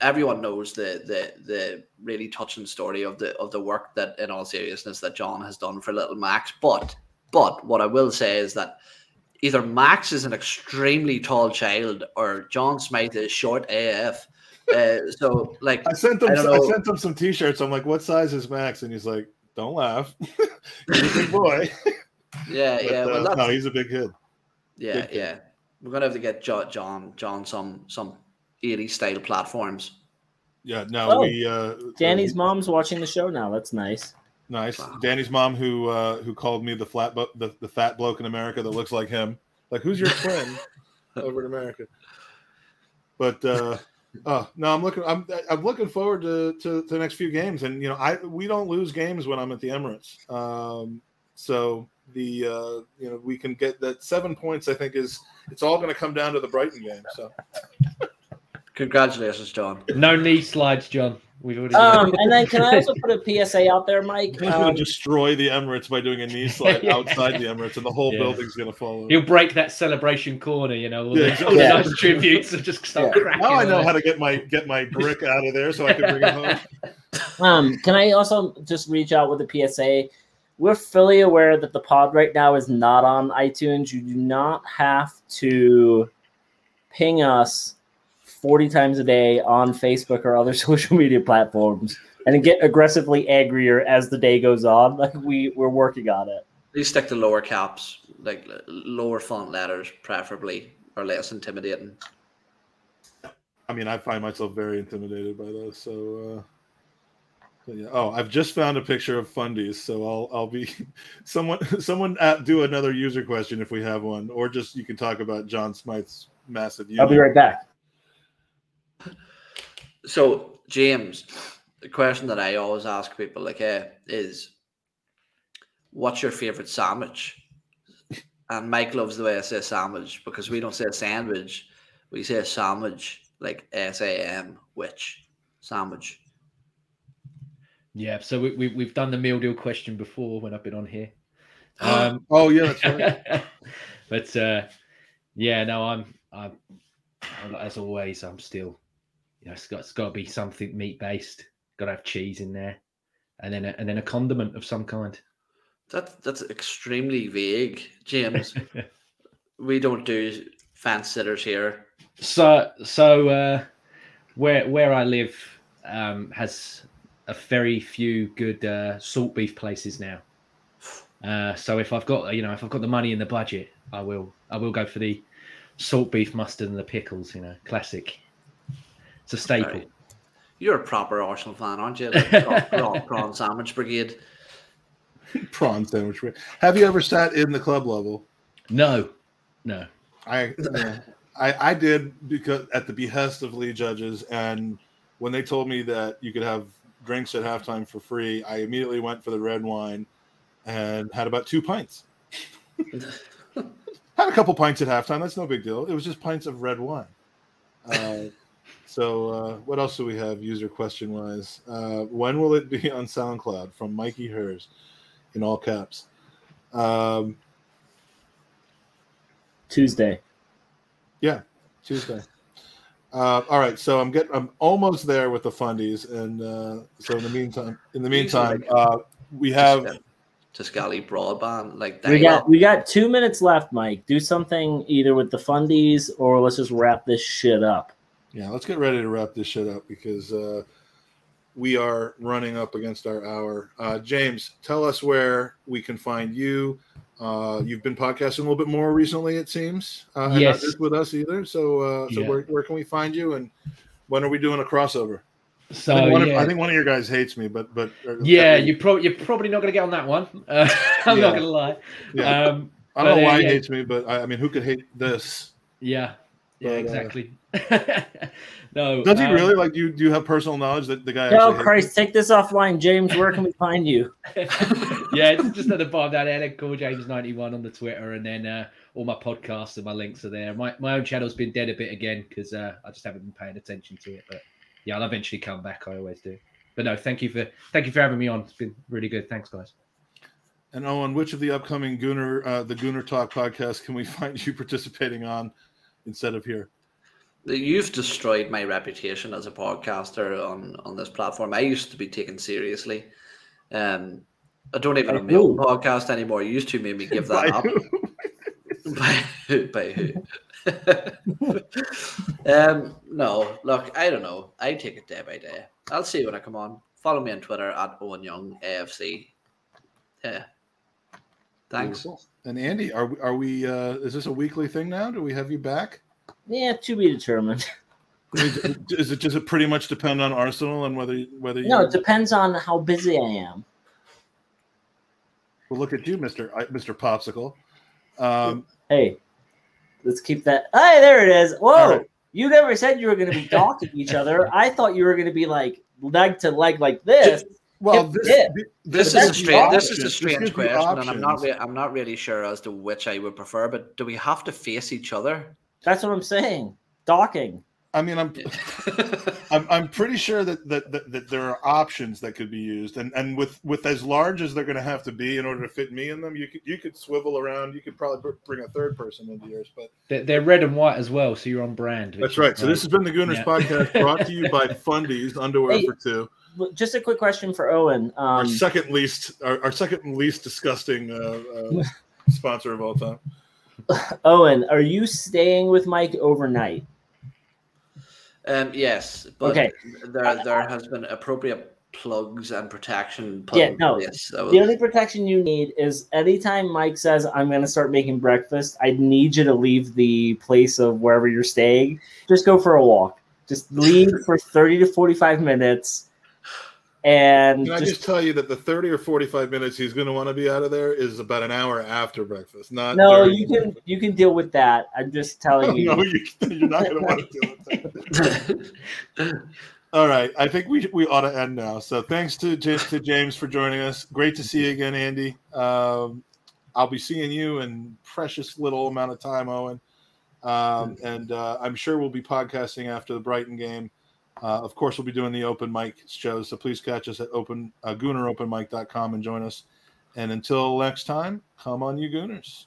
everyone knows the the the really touching story of the of the work that in all seriousness that John has done for little Max, but but what I will say is that either Max is an extremely tall child or John Smythe is short AF. Uh, so like I sent him. I I, sent him some T-shirts. I'm like, "What size is Max?" And he's like, "Don't laugh. he's a big boy." yeah But, yeah well, uh, no, he's a big kid. Yeah, Good kid. yeah. We're gonna have to get Jo- John John some some 80 style platforms. Yeah, no, Oh, we. Uh, Danny's mom's watching the show now. That's nice. Nice. Wow. Danny's mom, who uh, who called me the flat, bu- the, the fat bloke in America that looks like him. Like, who's your friend over in America? But uh, oh no, I'm looking. I'm I'm looking forward to, to, to the next few games, and you know, I we don't lose games when I'm at the Emirates. Um, so the uh, you know we can get that seven points. I think is it's all going to come down to the Brighton game. So Congratulations, John. no knee slides, John. We've already. Um, and then can I also put a PSA out there, Mike? he's going Um, to destroy the Emirates by doing a knee slide Yeah. outside the Emirates, and the whole Yeah. building's going to fall. over. He'll break that celebration corner, you know, all, Yeah, the, exactly. all the Yeah. nice tributes and just start Yeah. cracking. Now I know it. how to get my get my brick out of there so I can bring it home. Um, can I also just reach out with a PSA? We're fully aware that the pod right now is not on iTunes. You do not have to ping us 40 times a day on Facebook or other social media platforms and get aggressively angrier as the day goes on. Like we, we're working on it. Please stick to lower caps. like lower font letters, preferably, or less intimidating. I mean, I find myself very intimidated by those. So, uh, so yeah. Oh, I've just found a picture of fundies, so I'll I'll be someone someone at, do another user question if we have one, or just you can talk about John Smythe's massive. I'll be right back. So, James, the question that I always ask people, like, eh, is, what's your favorite sandwich? And Mike loves the way I say sandwich because we don't say sandwich, we say sandwich, like S A M, which sandwich. Yeah, so we, we, we've done the meal deal question before when I've been on here. Um, Oh yeah, that's right. but uh, yeah, no, I'm, I'm, I'm as always, I'm still, you know, it's got it's got to be something meat based. Got to have cheese in there, and then a, and then a condiment of some kind. That that's extremely vague, James. we don't do fan sitters here. So so uh, where where I live um, has a very few good uh, salt beef places now. Uh, so if I've got you know if I've got the money in the budget, I will I will go for the salt beef mustard and the pickles. You know, classic. It's a staple. Right. You're a proper Arsenal fan, aren't you? Like prawn, prawn, prawn sandwich brigade. Prawn sandwich. brigade. Have you ever sat in the club level? No, no. I yeah. I I did because at the behest of Lee judges, and when they told me that you could have drinks at halftime for free, I immediately went for the red wine and had about two pints. had a couple pints at halftime. That's no big deal. It was just pints of red wine. Uh, so, uh, what else do we have user question wise? Uh, when will it be on SoundCloud from Mikey Hers in all caps? Um, Tuesday. Yeah, Tuesday. Uh, all right, so I'm getting, I'm almost there with the fundies, and uh, so in the meantime, in the meantime, uh, we have Tiscali broadband, like We dial-up. got we got two minutes left, Mike. Do something either with the fundies or let's just wrap this shit up. Yeah. Let's get ready to wrap this shit up because uh, we are running up against our hour. Uh, James, tell us where we can find you. Uh, you've been podcasting a little bit more recently, it seems. Uh, Yes. not with us either. So, uh, so Yeah. where, where can we find you, and when are we doing a crossover? So I, think one yeah. of, I think one of your guys hates me, but but uh, yeah, you probably you're probably not going to get on that one. Uh, I'm Yeah. not going to lie. yeah. Um, I don't know uh, why he hates me, but I, I mean, who could hate this? Yeah, yeah, But, exactly. no, Does he um, really? Like, do you do you have personal knowledge that the guy? Oh actually hates Christ, take this offline, James. Where can we find you? yeah, it's just at the bottom down there. Then call James ninety one on the Twitter, and then uh, all my podcasts and my links are there. My my own channel's been dead a bit again because uh, I just haven't been paying attention to it. But yeah, I'll eventually come back. I always do. But no, thank you for thank you for having me on. It's been really good. Thanks, guys. And Eoin, which of the upcoming Gooner, uh, the Gooner Talk podcast, can we find you participating on instead of here? You've destroyed my reputation as a podcaster on on this platform. I used to be taken seriously. Um, I don't even have my own podcast anymore. You used to make me give that up. by who? By who? um, no, look, I don't know. I take it day by day. I'll see you when I come on. Follow me on Twitter at Eoin Young AFC. Yeah. Thanks. And Andy, are we, are we? Uh, is this a weekly thing now? Do we have you back? Yeah, to be determined. Is it does it pretty much depend on Arsenal and whether whether you? No, it depends on how busy I am. well, look at you, Mister Mister Popsicle. Um, Hey, let's keep that. Hey, there it is. Whoa. Right. You never said you were going to be docking each other. I thought you were going to be like leg to leg like this. well, If- this. This, is a strange. This is a strange question, and I'm not. Re- I'm not really sure as to which I would prefer. But do we have to face each other? That's what I'm saying. Docking. I mean, I'm I'm, I'm pretty sure that, that, that, that there are options that could be used, and, and with, with as large as they're going to have to be in order to fit me in them, you could you could swivel around. You could probably bring a third person into yours, but They're, they're red and white as well, so you're on brand. that's right. is So this has been the Gooners Yeah. podcast, brought to you by Fundies Underwear Hey. for Two, Just a quick question for Eoin. our Um, second least our, our second least disgusting uh, uh, sponsor of all time. Eoin, are you staying with Mike overnight? Um, yes, but Okay. there there has been appropriate plugs and protection. Yeah, no, place. That The only protection you need is anytime Mike says, I'm going to start making breakfast, I need you to leave the place of wherever you're staying. Just go for a walk. Just leave for 30 to 45 minutes. And Can I just, just tell you that the 30 or 45 minutes he's going to want to be out of there is about an hour after breakfast, not no, you can you can deal with that. I'm just telling you. no, you, you're not going to want to deal with that. All right, I think we we ought to end now. So thanks to to James for joining us. Great to see you again, Andy. Um, I'll be seeing you in precious little amount of time, Eoin. Um, and uh, I'm sure we'll be podcasting after the Brighton game. Uh, of course, we'll be doing the open mic shows. So please catch us at open uh, gooneropenmic.com and join us. And until next time, come on, you Gooners.